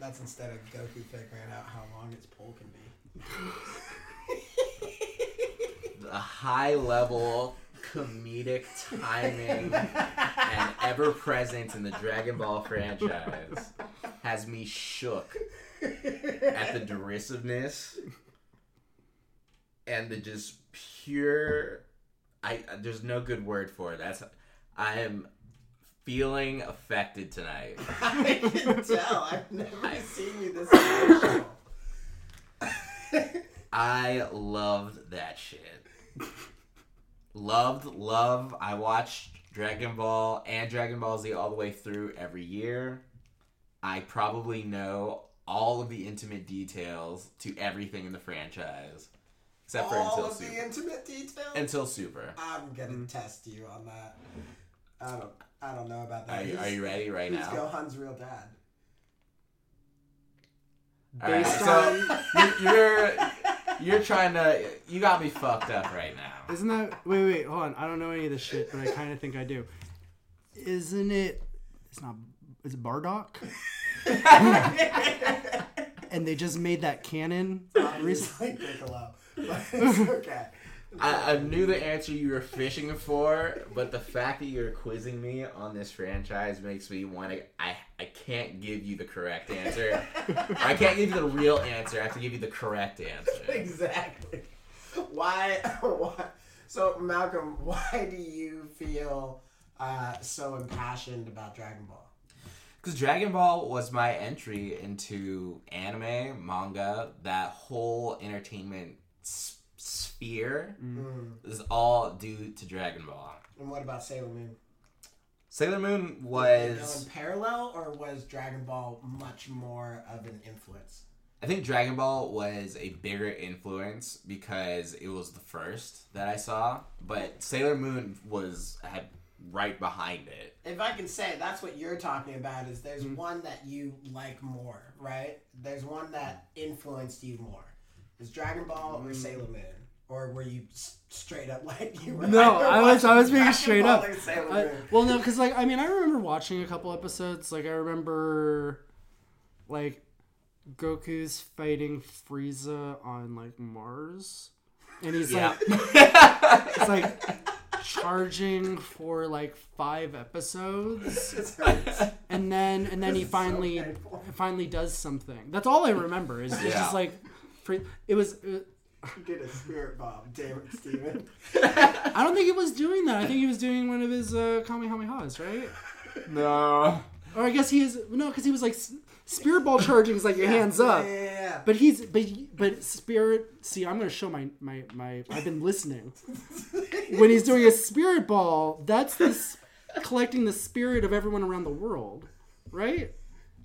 That's instead of Goku figuring out how long its pole can be. [laughs] The high level comedic timing and ever present in the Dragon Ball franchise has me shook at the derisiveness and the just pure I there's no good word for it. That's I am feeling affected tonight. [laughs] I can tell. I've never seen you this emotional. I loved that shit. Loved, love. I watched Dragon Ball and Dragon Ball Z all the way through every year. I probably know all of the intimate details to everything in the franchise, except for All until of Super. the intimate details. Until Super. I'm gonna test you on that. I don't. I don't know about that. Are you, are you ready right Who's now? Gohan's real dad? All right, Based so on you- you're you're trying to you got me fucked up right now. Isn't that wait wait hold on? I don't know any of this shit, but I kind of think I do. Isn't it? It's not. Is it Bardock? [laughs] and they just made that canon uh, recently. Obviously Piccolo, [laughs] but it's okay. I, I knew the answer you were fishing for, but the fact that you're quizzing me on this franchise makes me want to. I, I can't give you the correct answer. I can't give you the real answer. I have to give you the correct answer. [laughs] exactly. Why? [laughs] Why? So Malcolm, why do you feel uh, so impassioned about Dragon Ball? Because Dragon Ball was my entry into anime, manga, that whole entertainment s- sphere Mm. is all due to Dragon Ball. And what about Sailor Moon? Sailor Moon Did they go was. in parallel, or was Dragon Ball much more of an influence? I think Dragon Ball was a bigger influence because it was the first that I saw, but Sailor Moon was had right behind it. If I can say, that's what you're talking about. Is there's Mm-hmm. one that you like more, right? There's one that influenced you more. Is Dragon Ball Mm. or Sailor Moon, or were you straight up [laughs] like you were? No, I was- I was being straight up. I, well, no, because like I mean, I remember watching a couple episodes. Like I remember, like Goku's fighting Frieza on like Mars, and he's Yeah. like, [laughs] he's like charging for like five episodes, [laughs] and then and then he This is so finally painful. finally does something. That's all I remember. Is it's Yeah. just like, Fri- it was. Uh, You did a spirit bomb, damn it, Steven. I don't think he was doing that. I think he was doing one of his uh, Kamehamehas, right? No. Or I guess he is no, because he was like s- spirit ball charging is like your hands up. Yeah, yeah, yeah. But he's but but spirit. See, I'm gonna show my my my. I've been listening. When he's doing a spirit ball, that's this collecting the spirit of everyone around the world, right?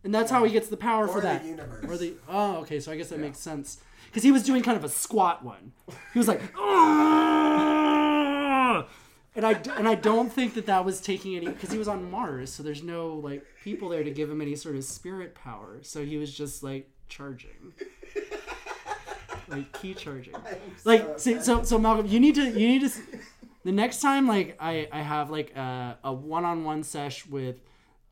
And that's how he gets the power or for the that. universe. Or the oh, okay, so I guess that makes sense because he was doing kind of a squat one. He was like, and I and I don't think that that was taking any because he was on Mars, so there's no like people there to give him any sort of spirit power. So he was just like charging, like ki charging. [laughs] Like so see, so so Malcolm, you need to you need to. The next time, like I I have like a, a one-on-one sesh with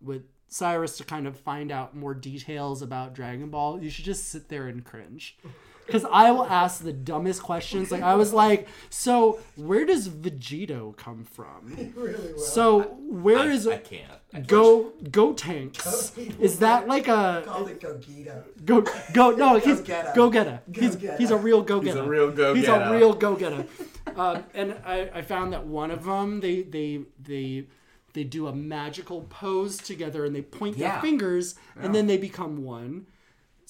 with Cyrus to kind of find out more details about Dragon Ball, you should just sit there and cringe. Because I will ask the dumbest questions. Like I was like, so where does Vegito come from? [laughs] really well. So where I, is I can't. I Go Go Tanks? Is that like a called it Gogeta. go go? No, he's Go-getter. go getter. He's he's a real go getter. He's a real go getter. He's a real go getter. um, and I, I found that one of them they they they they do a magical pose together and they point their Yeah. fingers and then they become one.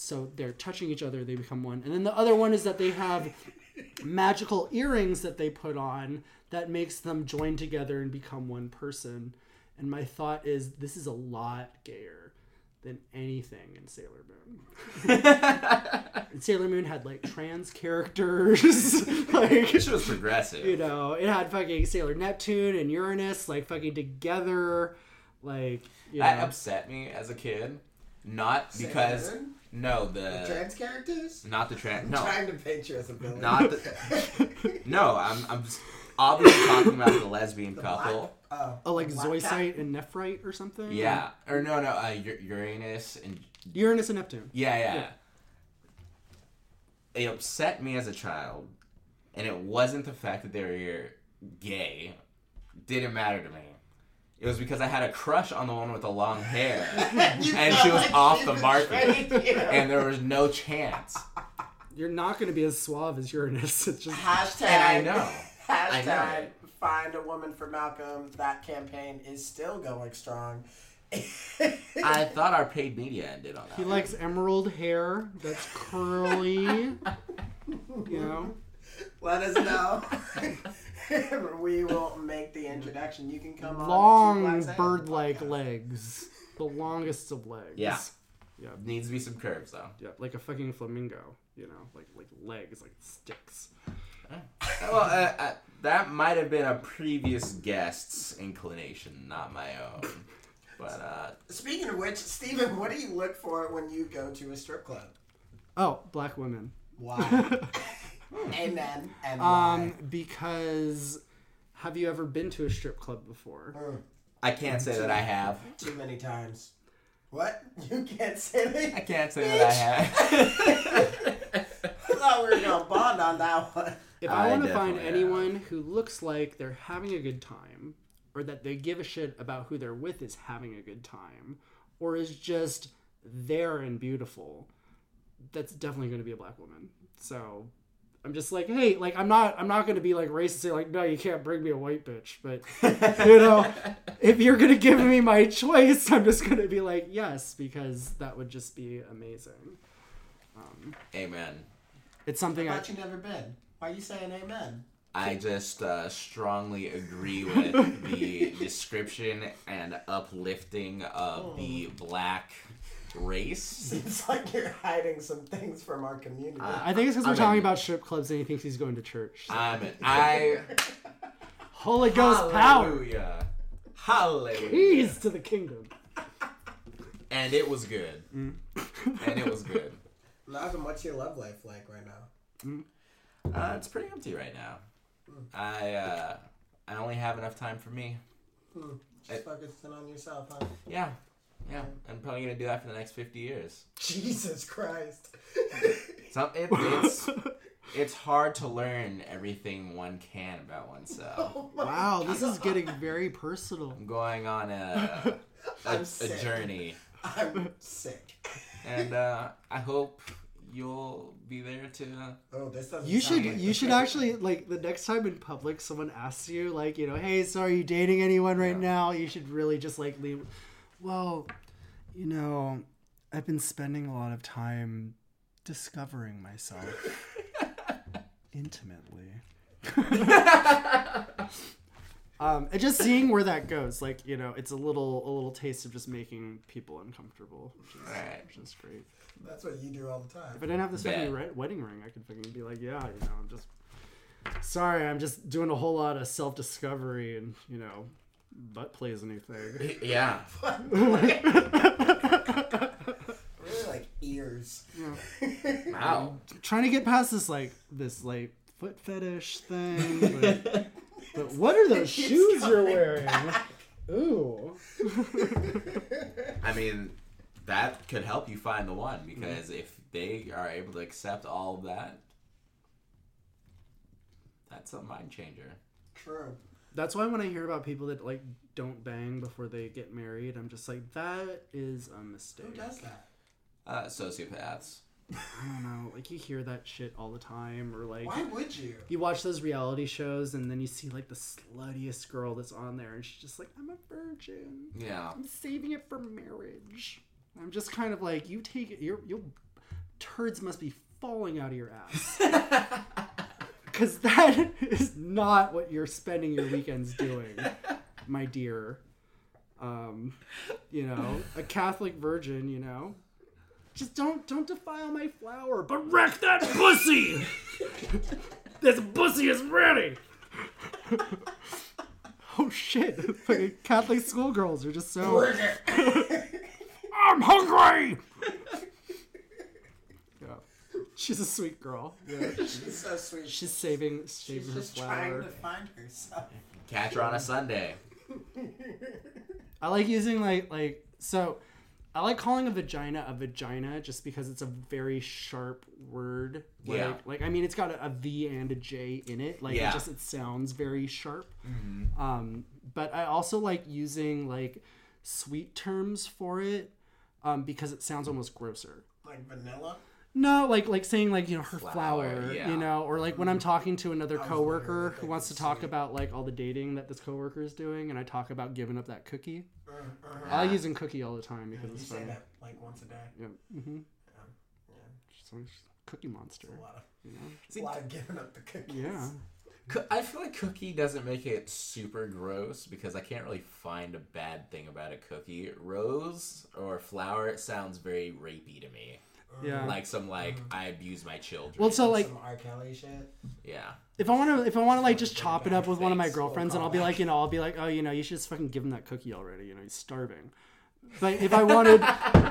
So they're touching each other, they become one. And then the other one is that they have [laughs] magical earrings that they put on that makes them join together and become one person. And my thought is this is a lot gayer than anything in Sailor Moon. [laughs] And Sailor Moon had like trans characters. [laughs] like This was progressive. you know, it had fucking Sailor Neptune and Uranus like fucking together. Like you That know. upset me as a kid. Not because Sailor Moon? No the Trans characters? not the trans I'm no trying to picture as a villain. not the [laughs] no I'm I'm just obviously talking about the lesbian The couple. Black, oh, Oh, like the Zoisite and Nephrite or something? Yeah or no no uh, Uranus and Uranus and Neptune. yeah, yeah Yeah. It upset me as a child, and it wasn't the fact that they were gay. didn't matter to me. It was because I had a crush on the one with the long hair, [laughs] and she was like off the market, betrayed. And there was no chance. You're not going to be as suave as Uranus. [laughs] It's just Hashtag. And I know. Hashtag. I know. Find a woman for Malcolm. That campaign is still going strong. I [laughs] thought our paid media ended on that. he likes emerald hair that's curly. you know, Let us know. [laughs] we will make the introduction. You can come on. long bird-like legs, the longest of legs. Yeah. yeah, Needs to be some curves though. yeah, like a fucking flamingo. You know, like like legs, like sticks. Well, uh, uh, that might have been a previous guest's inclination, not my own. But uh, Speaking of which, Steven, what do you look for when you go to a strip club? Oh, black women. Why? [laughs] Amen. And Um, because have you ever been to a strip club before? Mm, I can't say that I have. too many times. What? [laughs] You can't say that? I can't say that I have. [laughs] I thought we were gonna bond on that one. If I, I want to find definitely anyone who looks like they're having a good time, or that they give a shit about who they're with is having a good time, or is just there and beautiful, that's definitely going to be a black woman. So I'm just like, hey, like I'm not, I'm not going to be like racist, and say like, no, you can't bring me a white bitch, but you know, [laughs] if you're going to give me my choice, I'm just going to be like, yes, because that would just be amazing. Um, Amen. it's something I I. thought you never been. Why are you saying amen? I just uh, strongly agree with [laughs] the description and uplifting of the black race. [laughs] Seems like you're hiding some things from our community. Uh, I think it's because we're I'm talking in. about strip clubs and he thinks he's going to church. So. I'm it I [laughs] Holy Ghost power. Hallelujah. Hallelujah. Keys to the kingdom. And it was good. Mm. And it was good. [laughs] Malcolm, what's your love life like right now? Uh, it's pretty empty right now. I uh, I only have enough time for me. Hmm. Just It- focusing on yourself, huh? Yeah, yeah. I'm probably gonna do that for the next fifty years. Jesus Christ. So it, [laughs] it's it's hard to learn everything one can about oneself. [laughs] Oh my Wow, this is getting very personal. I'm going on a a, [laughs] I'm a journey, I'm sick. and uh, I hope you'll be there to. Oh, this doesn't You sound should like you should thing. actually like the next time in public someone asks you like, you know, hey, so are you dating anyone right Yeah. now? You should really just like leave well, you know, I've been spending a lot of time discovering myself [laughs] intimately. um, and just seeing where that goes, like you know, it's a little a little taste of just making people uncomfortable, which is, Right. which is great. That's what you do all the time. If I didn't have this fucking re- wedding ring, I could fucking be like, yeah, you know, I'm just sorry, I'm just doing a whole lot of self discovery and you know, butt plays a new thing. Yeah. [laughs] [laughs] Really like ears. [laughs] Wow. Trying to get past this like this like foot fetish thing. But, but what are those It's shoes you're wearing? back. Ooh. I mean, that could help you find the one mm-hmm. because if they are able to accept all of that, that's a mind changer. True. That's why when I hear about people that like don't bang before they get married, I'm just like, that is a mistake. Who does that? Uh, sociopaths. I don't know. Like you hear that shit all the time, or like Why would you? you watch those reality shows and then you see like the sluttiest girl that's on there, and she's just like, I'm a virgin. Yeah. I'm saving it for marriage. I'm just kind of like, you take it. Your your turds must be falling out of your ass. [laughs] Because that [laughs] is not what you're spending your weekends doing, [laughs] my dear. Um, you know, a Catholic virgin. You know, just don't don't defile my flower, but wreck that pussy. [laughs] this pussy is ready. oh shit! Fucking Catholic schoolgirls are just so. I'm hungry. Yeah, she's a sweet girl. Yeah. She's so sweet. She's saving saving She's her just trying to find herself. Catch her on a Sunday. [laughs] I like using like like so. I like calling a vagina a vagina just because it's a very sharp word. Like, Yeah. Like I mean, it's got a, a V and a J in it. Like Yeah. it just it sounds very sharp. Mm-hmm. Um, but I also like using like sweet terms for it um, because it sounds almost grosser. Like vanilla. No, like like saying like you know her flower, Flower, yeah. you know, or like when I'm talking to another coworker who wants to talk about like all the dating that this coworker is doing, and I talk about giving up that cookie. Uh, uh, I like using cookie all the time because you it's say funny. that like once a day. Yeah. Mm-hmm. Yeah. Just like Cookie Monster. A lot of, You know? [laughs] a lot of giving up the cookies. Yeah. I feel like cookie doesn't make it super gross because I can't really find a bad thing about a cookie. Rose or flower it sounds very rapey to me. Yeah. Like some like I abuse my children. Well, so like Some R. Kelly shit. yeah. if I want to, if I want to like just chop it up with one of my Thanks. girlfriends, and I'll be like, you know, I'll be like, oh, you know, you should just fucking give him that cookie already. You know, he's starving. But if I wanted,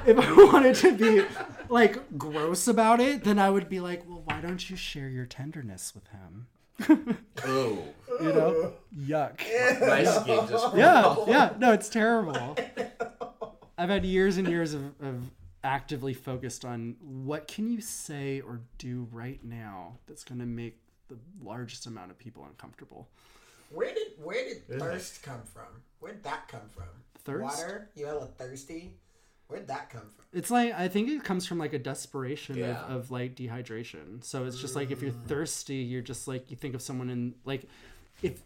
if I [laughs] wanted to be like gross about it, then I would be like, well, why don't you share your tenderness with him? Oh, [laughs] You know, yuck. my skin just Yeah, yeah. No, it's terrible. I've had years and years of, of actively focused on what can you say or do right now that's going to make the largest amount of people uncomfortable. Where did where did thirst come from? Where'd that come from? Thirst? Water? You hella thirsty? Where'd that come from? It's like I think it comes from like a desperation Yeah. of, of like dehydration. So it's just like if you're Mm. thirsty, you're just like you think of someone in like if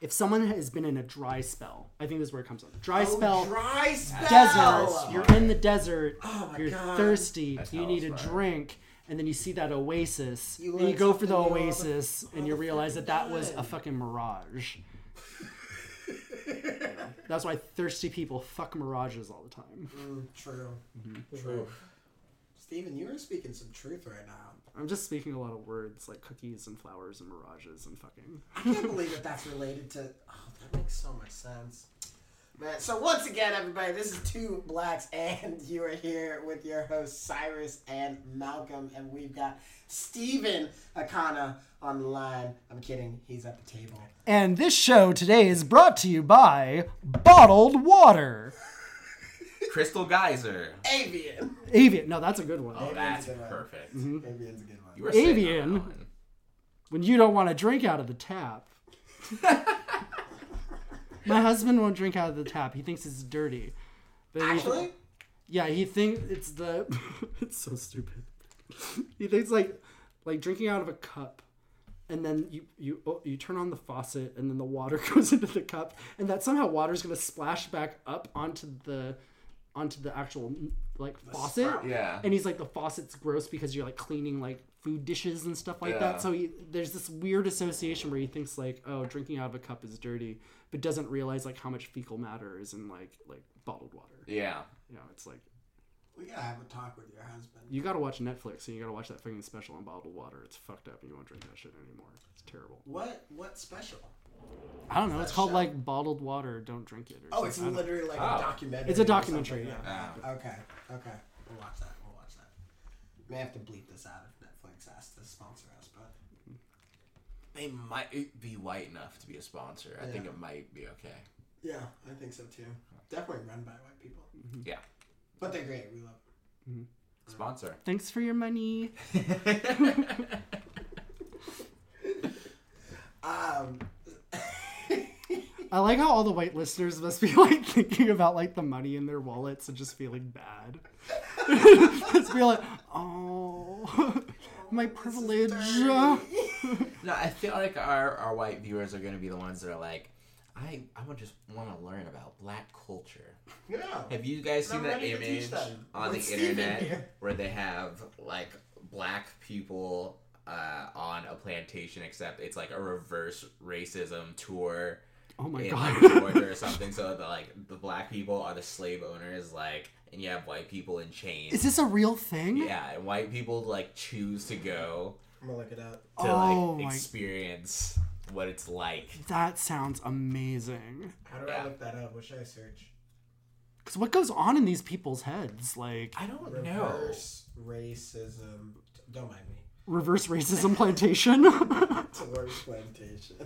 if someone has been in a dry spell, I think this is where it comes from. Dry spell, Oh, dry spell. desert. You're in the desert. Oh my you're God. thirsty. That's you need a right. drink, and then you see that oasis, You and you go for the something new all the- oasis, and you realize that that was a fucking mirage. [laughs] That's why thirsty people fuck mirages all the time. Mm, true. Mm-hmm. True. Steven, you are speaking some truth right now. I'm just speaking a lot of words like cookies and flowers and mirages and fucking. I can't believe that that's related to. Oh, that makes so much sense. Man, so once again, everybody, this is Two Blacks, and you are here with your hosts, Cyrus and Malcolm, and we've got Steven Akana on the line. I'm kidding, he's at the table. And this show today is brought to you by bottled water. Crystal Geyser. Evian! Evian. No, that's a good one. Oh, that's good one. perfect. Mm-hmm. Evian's a good one. You were sitting on Evian. one. When you don't want to drink out of the tap. [laughs] My husband won't drink out of the tap. He thinks it's dirty. But he- Actually? yeah, he thinks it's the. [laughs] it's so stupid. he thinks like, like drinking out of a cup, and then you you oh, you turn on the faucet, and then the water [laughs] goes into the cup, and that somehow water is gonna splash back up onto the, onto the actual like faucet. spout. Yeah. And he's like, the faucet's gross because you're like cleaning like food dishes and stuff like Yeah. that. So he, there's this weird association where he thinks like, oh, drinking out of a cup is dirty, but doesn't realize like how much fecal matter is in like like bottled water. Yeah. You know, it's like We gotta have a talk with your husband. you gotta watch Netflix and you gotta watch that fucking special on bottled water. It's fucked up and you won't drink that shit anymore. It's terrible. What What special? I don't know. It's called show? like bottled water. Don't drink it. Or Oh, it's something. I don't- literally like Oh. a documentary. It's a documentary, something. yeah. Ah. Okay, okay. We'll watch that. We'll watch that. May have to bleep this out if Netflix has to sponsor us, but They might be white enough to be a sponsor. I think it might be okay. yeah, I think so too. Definitely run by white people, Yeah. but they're great. We love them. Sponsor. Thanks for your money. [laughs] [laughs] Um, I like how all the white listeners must be [laughs] like thinking about like the money in their wallets and just feeling bad. [laughs] just be like, oh, my privilege. [laughs] No, I feel like our, our white viewers are going to be the ones that are like, I I would just want to learn about black culture. yeah. Have you guys seen that ready to teach image them. on the With Steven internet here. where they have like black people uh, on a plantation, except it's like a reverse racism tour [laughs] Oh my in god. like Georgia or something. So the like the black people are the slave owners, like, and you have white people in chains. Is this a real thing? yeah, and white people like choose to go I'm gonna look it up. to Oh like my- experience what it's like. That sounds amazing. How do Yeah. I look that up? What should I search? Because what goes on in these people's heads? Like, I don't know. Reverse racism. Don't mind me. reverse racism [laughs] plantation? Towards plantation.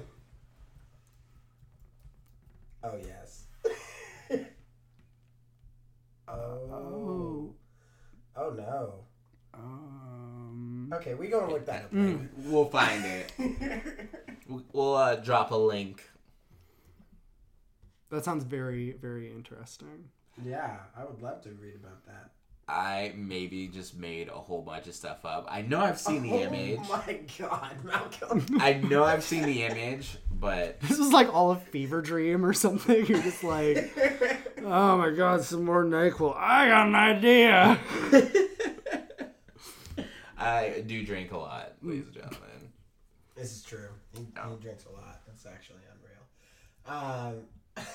Oh yes. oh. [laughs] oh. Oh no. Um, Okay, we gonna look that up. Mm. [laughs] We'll find it. [laughs] We'll, we'll uh, drop a link. That sounds very very interesting. Yeah, I would love to read about that. I maybe just made a whole bunch of stuff up. I know I've seen the image. Oh my god, [laughs] Malcolm. I know I've seen the image, but This is like all a fever dream or something. [laughs] You're just like, oh my god, some more Nyquil. I got an idea. [laughs] I do drink a lot, ladies and gentlemen. This is true. He, he drinks a lot. That's actually unreal. Um,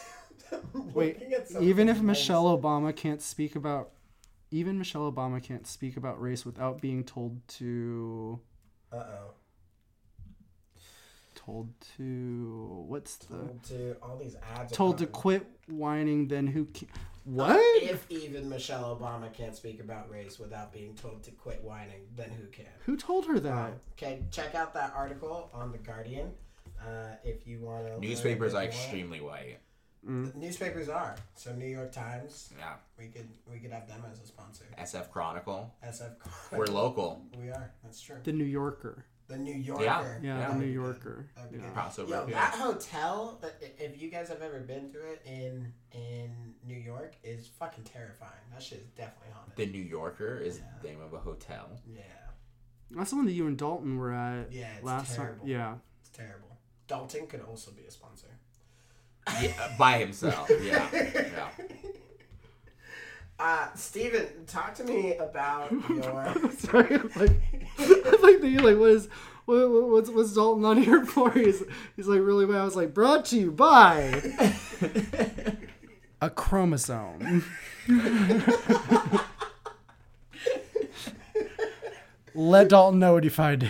Wait, looking at some even if. Michelle Obama can't speak about, even Michelle Obama can't speak about race without being told to, Uh-oh. told to, what's the, Told to all these ads. told to quit whining. Then who? Can, what? If even Michelle Obama can't speak about race without being told to quit whining, then who can? Who told her that? Okay, check out that article on the Guardian uh, if you want to. Newspapers are extremely white. Mm-hmm. Newspapers are so New York Times. Yeah. We could we could have them as a sponsor. SF Chronicle. SF. Chronicle. We're local. We are. That's true. The New Yorker. The New Yorker. Yeah. Yeah, Yeah. the New Yorker. That'd be Yeah. Crossover. Yo, yeah. that hotel, if you guys have ever been to it in in New York, is fucking terrifying. That shit is definitely haunted. The New Yorker is Yeah. the name of a hotel. yeah, That's the one that you and Dalton were at yeah, it's last terrible. time. Yeah. It's terrible. Dalton could also be a sponsor. Yeah, by himself. Yeah. Yeah. Uh, Steven, talk to me about [laughs] your. [laughs] Sorry, I'm like, I'm like thinking, like, what is, what, what- what's, what's Dalton on here for? He's, he's like, really bad. I was like, brought to you by a chromosome. [laughs] Let Dalton know what you find it.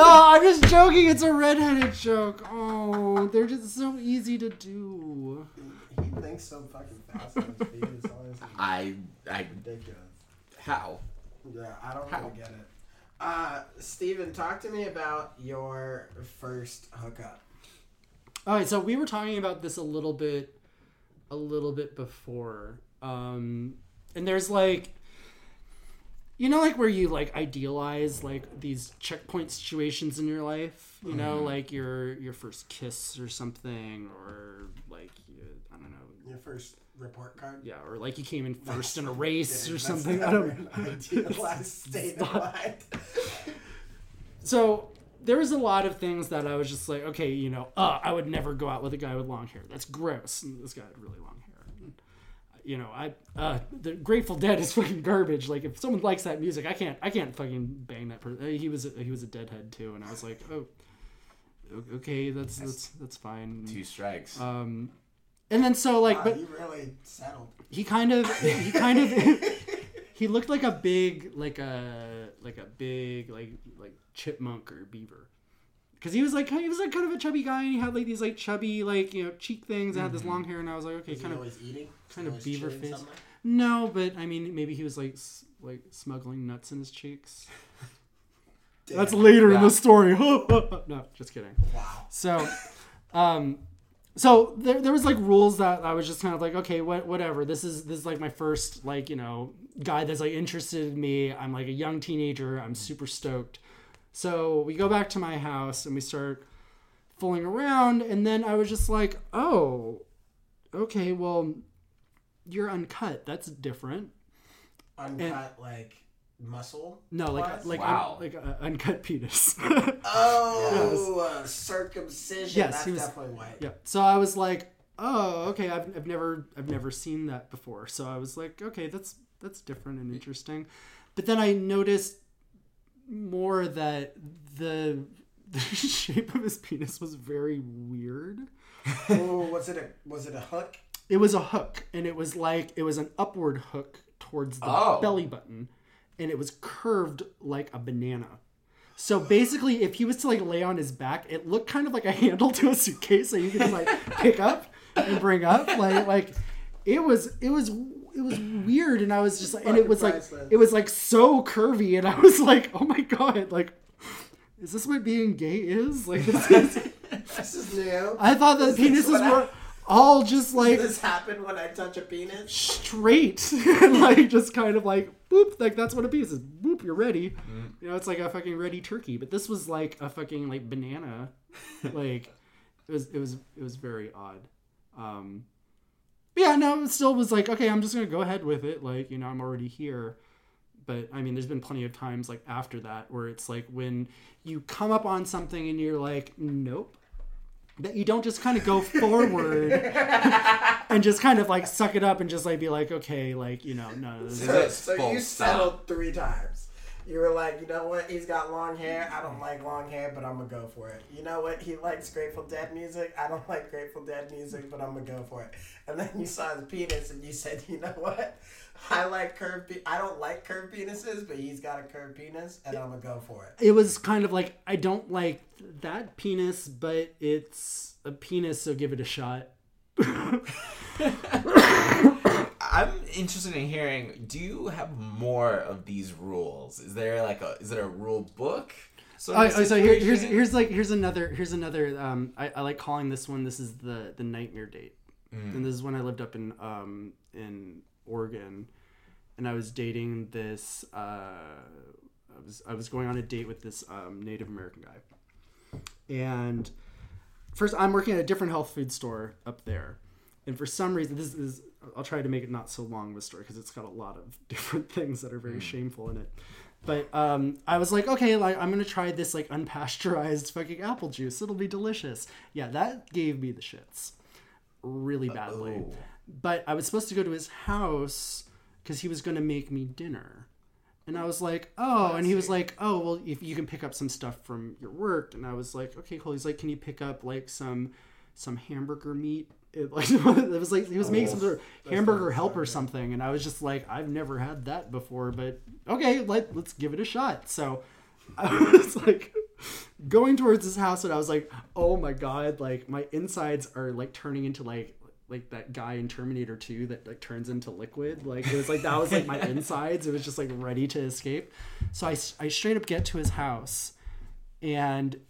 No, I'm just joking. It's a redheaded joke. Oh, they're just so easy to do. he thinks so fucking fast on his feet. It's honestly I. I. ridiculous. How? Yeah, I don't How? really get it. Uh, Steven, talk to me about your first hookup. All right, so we were talking about this a little bit, a little bit before, um, and there's like, you know, like where you like idealize like these checkpoint situations in your life. You know, like your your first kiss or something, or like you, I don't know, Your first report card. yeah, or like you came in first in a [laughs] race Yeah, or that's something. I don't. an idealized [laughs] state of mind. so there was a lot of things that I was just like, okay, you know, uh, I would never go out with a guy with long hair. That's gross. And this guy had really long you know, I uh, the Grateful Dead is [laughs] fucking garbage. Like if someone likes that music, I can't I can't fucking bang that person. He was a, he was a deadhead too, and I was like, oh, okay, that's that's that's fine. Two strikes. Um, and then so like, Wow, but he really settled. he kind of he kind of [laughs] he looked like a big like a like a big like like chipmunk or beaver because he was like he was like kind of a chubby guy and he had like these like chubby like you know cheek things and had this long hair and I was like okay kind he of always eating? Kind he of always beaver chewing face. something? no but I mean maybe he was like s- like smuggling nuts in his cheeks [laughs] that's Damn. later in the story [laughs] no just kidding Wow. so, um, so there, there was like rules that I was just kind of like, okay, what, whatever. This is this is like my first like you know guy that's like interested in me. I'm like a young teenager. I'm super stoked. So we go back to my house and we start fooling around, and then I was just like, oh, okay, well, you're uncut. That's different. Uncut like muscle. No, like What? like Wow. un, like uh, uncut penis. [laughs] Oh, uh, circumcision. Yes, That's he was- definitely white. Yeah. So I was like, oh, okay. I've, I've never I've never seen that before. So I was like, okay, that's that's different and interesting. But then I noticed more that the [laughs] the shape of his penis was very weird. oh, was it a was it a hook? It was a hook, and it was like it was an upward hook towards the Oh. belly button, and it was curved like a banana. So basically, if he was to like lay on his back, it looked kind of like a [laughs] handle to a suitcase that you could like pick up and bring up. Like like it was it was it was weird, and I was just like, and it Fucking was like it was like so curvy, and I was like, oh my god, like. Is this what being gay is? Like, this is, [laughs] This is new. I thought that Is this penises what I- were all just like this happen when I touch a penis? straight [laughs] and like just kind of like boop like that's what a piece is boop you're ready you know it's like a fucking ready turkey but this was like a fucking like banana [laughs] like it was it was it was very odd. Um, but yeah, no, it still was like okay, I'm just gonna go ahead with it. Like you know, I'm already here. But I mean, there's been plenty of times like after that where it's like when you come up on something and you're like, nope. That you don't just kind of go [laughs] forward and just kind of like suck it up and just like be like, okay, like you know, no, this is So- it so you stop? settled three times. You were like, you know what? He's got long hair. I don't like long hair, but I'm gonna go for it. You know what? He likes Grateful Dead music. I don't [laughs] like Grateful Dead music, but I'm gonna go for it. And then you saw his penis, and you said, you know what? [laughs] I like curved. Pe- I don't like curved penises, but he's got a curved penis, and I'm gonna go for it. it was kind of like I don't like that penis, but it's a penis, so give it a shot. [laughs] I'm interested in hearing. Do you have more of these rules? Is there like a is it a rule book? Oh, oh, so here, here's here's like here's another here's another um I, I like calling this one this is the the nightmare date and this is when I lived up in um in Oregon and I was dating this uh I was I was going on a date with this um, Native American guy and first I'm working at a different health food store up there and for some reason this is I'll try to make it not so long of a story because it's got a lot of [laughs] different things that are very shameful in it but um, I was like, okay, like I'm gonna try this like unpasteurized fucking apple juice. It'll be delicious. Yeah, that gave me the shits, really badly. Oh. But I was supposed to go to his house because he was gonna make me dinner, and I was like, oh, and he was like, oh, well, if you can pick up some stuff from your work, and I was like, okay, cool. He's like, can you pick up like some some hamburger meat? It, like [laughs] it was like he was making some sort of hamburger help or something, and I was just like, I've never had that before, but okay, let let's give it a shot. So [laughs] I was like going towards his house, and I was like, oh my god, like my insides are like turning into like like that guy in Terminator 2 that like turns into liquid. Like it was like that was like my [laughs] insides. It was just like ready to escape. So I I straight up get to his house, and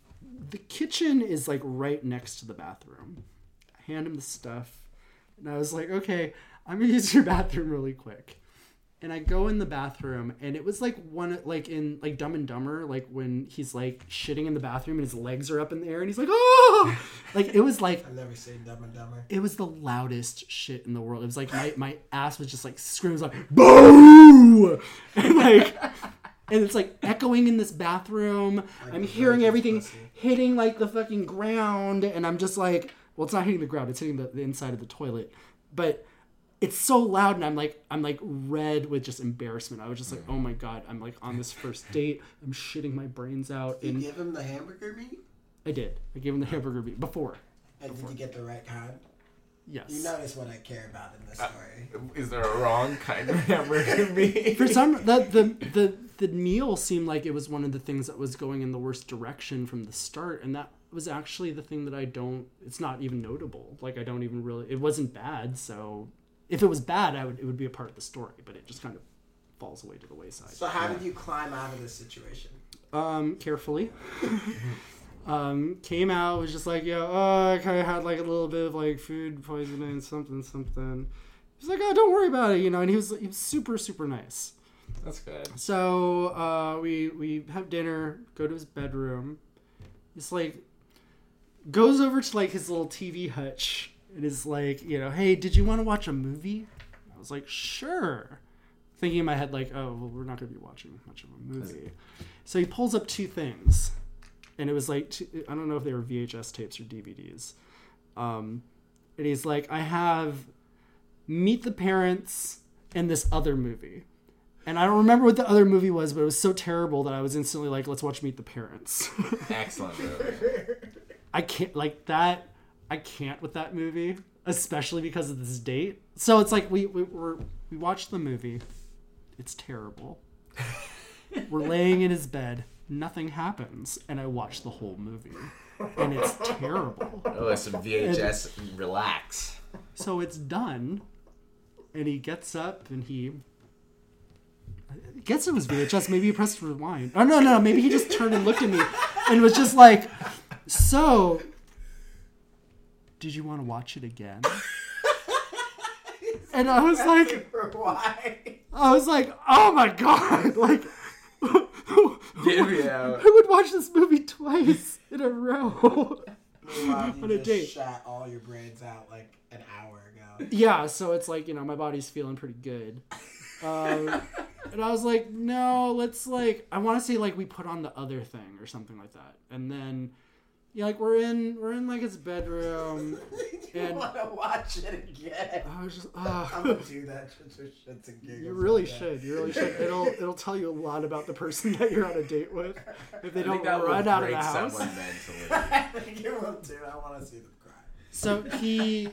the kitchen is like right next to the bathroom. I hand him the stuff, and I was like, okay, I'm gonna [laughs] use your bathroom really quick. And I go in the bathroom, and it was like one like in like Dumb and Dumber, like when he's like shitting in the bathroom and his legs are up in the air, and he's like, oh, [laughs] like it was like I've never seen Dumb and Dumber. it was the loudest shit in the world. It was like my, my ass was just like screams like boo, [laughs] and like and it's like echoing in this bathroom. I'm hearing virgin's everything pussy. hitting like the fucking ground, and I'm just like, well, it's not hitting the ground; it's hitting the, the inside of the toilet, but. It's so loud, and I'm like, I'm like red with just embarrassment. I was just like, mm-hmm. oh my god, I'm like on this first [laughs] date. I'm shitting my brains out, You and give him the hamburger meat, I did. I gave him the hamburger meat before. and did you get the right kind? Yes. You notice what I care about in this uh, story. Is there a wrong kind of hamburger [laughs] meat? for some the, the the the meal seemed like it was one of the things that was going in the worst direction from the start and that was actually the thing that i don't it's not even notable like i don't even really it wasn't bad so if it was bad i would it would be a part of the story but it just kind of falls away to the wayside So how did you climb out of this situation? um carefully [laughs] um came out was just like yeah oh i kind of had like a little bit of like food poisoning something something he's like oh don't worry about it you know and he was he was super super nice That's good. So uh, we we have dinner, go to his bedroom. It's like goes over to like his little TV hutch and is like, you know, hey, did you want to watch a movie? I was like, sure. Thinking in my head like, oh, well, we're not gonna be watching much of a movie. So he pulls up two things, and it was like two, I don't know if they were VHS tapes or DVDs. Um, and he's like, I have Meet the Parents and this other movie. And I don't remember what the other movie was, but it was so terrible that I was instantly like, let's watch Meet the Parents. [laughs] Excellent movie. I can't, like, that, I can't with that movie, especially because of this date. So it's like, we, we, we're, we watched the movie. It's terrible. [laughs] we're laying in his bed. Nothing happens. And I watch the whole movie. And it's [laughs] terrible. Oh, it's some VHS. Relax. So it's done, and he gets up and he I guess it was VHS. Maybe he pressed rewind. Oh no, no, maybe he just turned and looked at me and was just like, "So, did you want to watch it again?" [laughs] And I was like, why? I was like, "Oh my god!" Like, Get me [laughs] out. I would watch this movie twice in a row. Meanwhile, [laughs] you on a date. shot all your brains out like an hour ago. Yeah, so it's like you know my body's feeling pretty good. Um, and I was like, no, let's like I want to say like we put on the other thing or something like that, and then yeah, like we're in we're in like his bedroom. [laughs] you And- want to watch it again? I was just, I'm uh, gonna do that just for shits and giggles. you really like should. You really should. It'll [laughs] it'll tell you a lot about the person that you're on a date with if they I don't think run out of the house. someone mentally. [laughs] I think it will too. I want to see them cry. So he,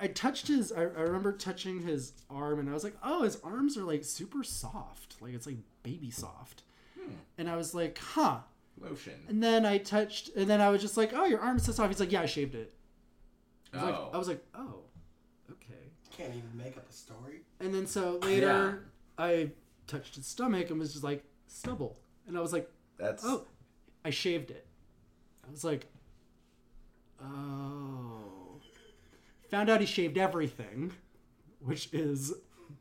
I touched his. I, I remember touching his arm, and I was like, "Oh, his arms are like super soft, like it's like baby soft." And I was like, "Huh." Lotion. And then I touched, and then I was just like, "Oh, your arm's so soft." He's like, "Yeah, I shaved it." I was, Oh. like, I was like, "Oh, okay." Can't even make up a story. And then so later, I touched his stomach and was just like stubble, and I was like, That's "Oh, I shaved it." I was like, "Oh." Found out he shaved everything, which is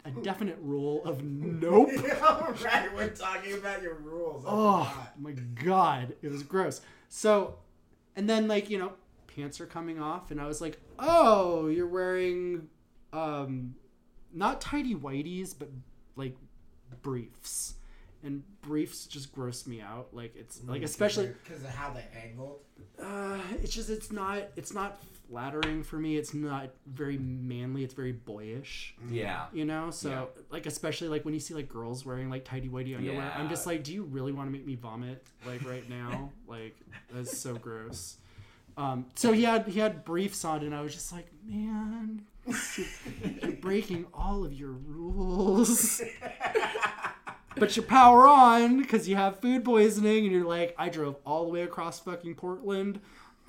a definite rule of nope. [laughs] All right, we're talking about your rules. Oh my god, it was gross. So, and then like you know, pants are coming off, and I was like, "Oh, you're wearing, um, not tidy whities, but like briefs." And briefs just gross me out. Like it's like especially because of how they angled. uh, it's just it's not it's not flattering for me. It's not very manly. It's very boyish. yeah. You know, so Yeah. like especially like when you see like girls wearing like tidy whitey underwear, I'm just like, do you really want to make me vomit like right now? [laughs] like that's so gross. Um, so he had he had briefs on, and I was just like, man, you're breaking all of your rules. [laughs] But you power on because you have food poisoning, and you're like, I drove all the way across fucking Portland.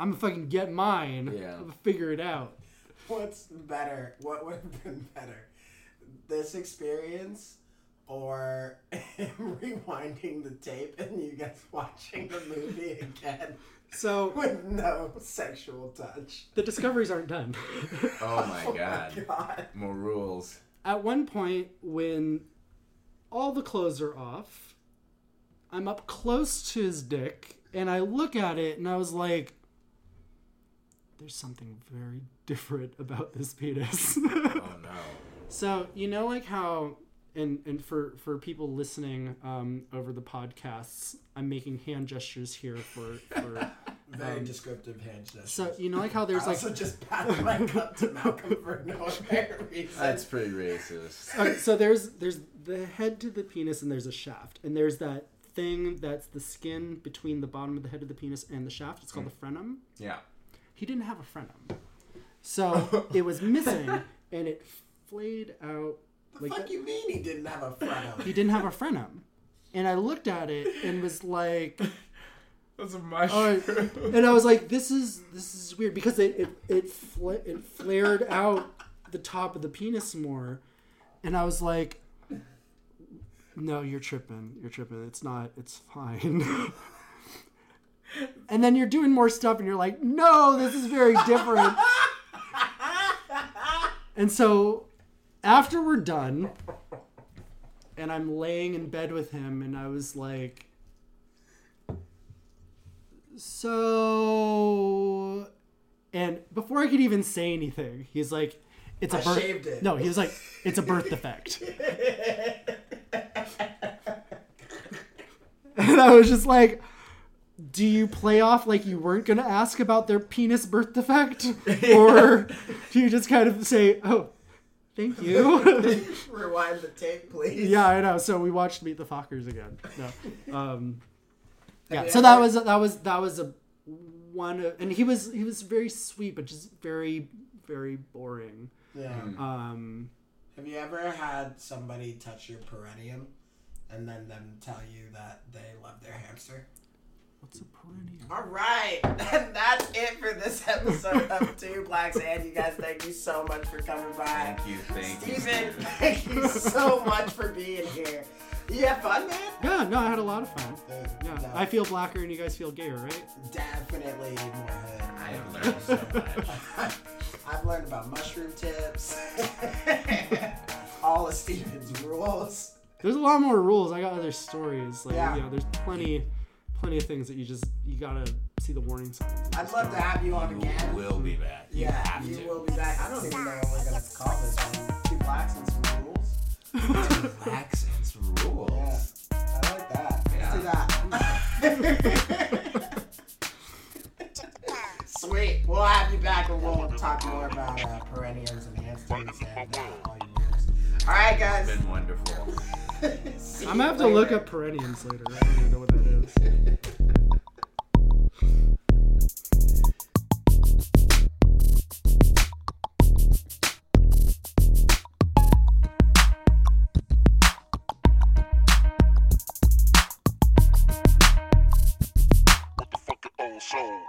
I'm gonna fucking get mine. Yeah. I'm gonna figure it out. What's better? What would have been better? This experience or [laughs] rewinding the tape and you guys [laughs] watching the movie again So [laughs] with no sexual touch? the discoveries aren't done. Oh my Oh god. my god. More rules. At one point, when all the clothes are off, I'm up close to his dick and I look at it and I was like, there's something very [laughs] different about this penis. Oh no. [laughs] so, you know, like how. And, and for, for people listening um, over the podcasts, I'm making hand gestures here for, for [laughs] Very Um, descriptive hand gestures. so you know like how there's I like also just passed my cup to Malcolm for no apparent reason. That's pretty racist. Okay, so there's there's the head to the penis and there's a shaft and there's that thing that's the skin between the bottom of the head of the penis and the shaft. It's called the frenum. Yeah. He didn't have a frenum, so [laughs] it was missing and it flayed out the like fuck you mean he didn't have a frenum? he didn't have a frenum. And I looked at it and was like, That's a mushroom. and I was like, this is this is weird because it it it, fla- it flared out the top of the penis more, and I was like, no, you're tripping, you're tripping. It's not. It's fine. [laughs] and then you're doing more stuff, and you're like, no, this is very different. and so after we're done, and I'm laying in bed with him, and I was like. So, and before I could even say anything, he's like, "It's a I birth." shaved it. No, he was like, "It's a birth defect," [laughs] and I was just like, "Do you play off like you weren't gonna ask about their penis birth defect, [laughs] or do you just kind of say, oh, thank you?" [laughs] Rewind the tape, please. yeah, I know. So we watched Meet the Fockers again. No. Um, yeah. So that was that was that was a one, of, and he was he was very sweet, but just very very boring. Yeah. Um, Have you ever had somebody touch your perineum and then them tell you that they love their hamster? What's a perennial? All right, and [laughs] that's it for this episode of Two Blacks. And you guys, thank you so much for coming by. Thank you, thank you. Steven, Steven. thank you so much for being here. You have fun, man? Yeah, no, I had a lot of fun. Dude, Yeah, no, I feel blacker and you guys feel gayer, right? definitely more hood. I have learned so much. [laughs] I've learned about mushroom tips, [laughs] all of Steven's rules. There's a lot more rules. I got other stories. Like, Yeah. you know, there's plenty, plenty of things that you just you gotta see the warning signs. I'd love go. to have you on You again. will be back. You Yeah, have you to. will be back. I don't even know what we're gonna call this one. Two blacks and some rules. Facts and some rules. Yeah, I like that. Let's do that. [laughs] Sweet. We'll have you back and we'll talk more about uh, perennials and hamsters and uh, all your rules. All right, guys. It's been wonderful. [laughs] I'm gonna have you to look up perennials later. I don't even know what what the fuck is all soul.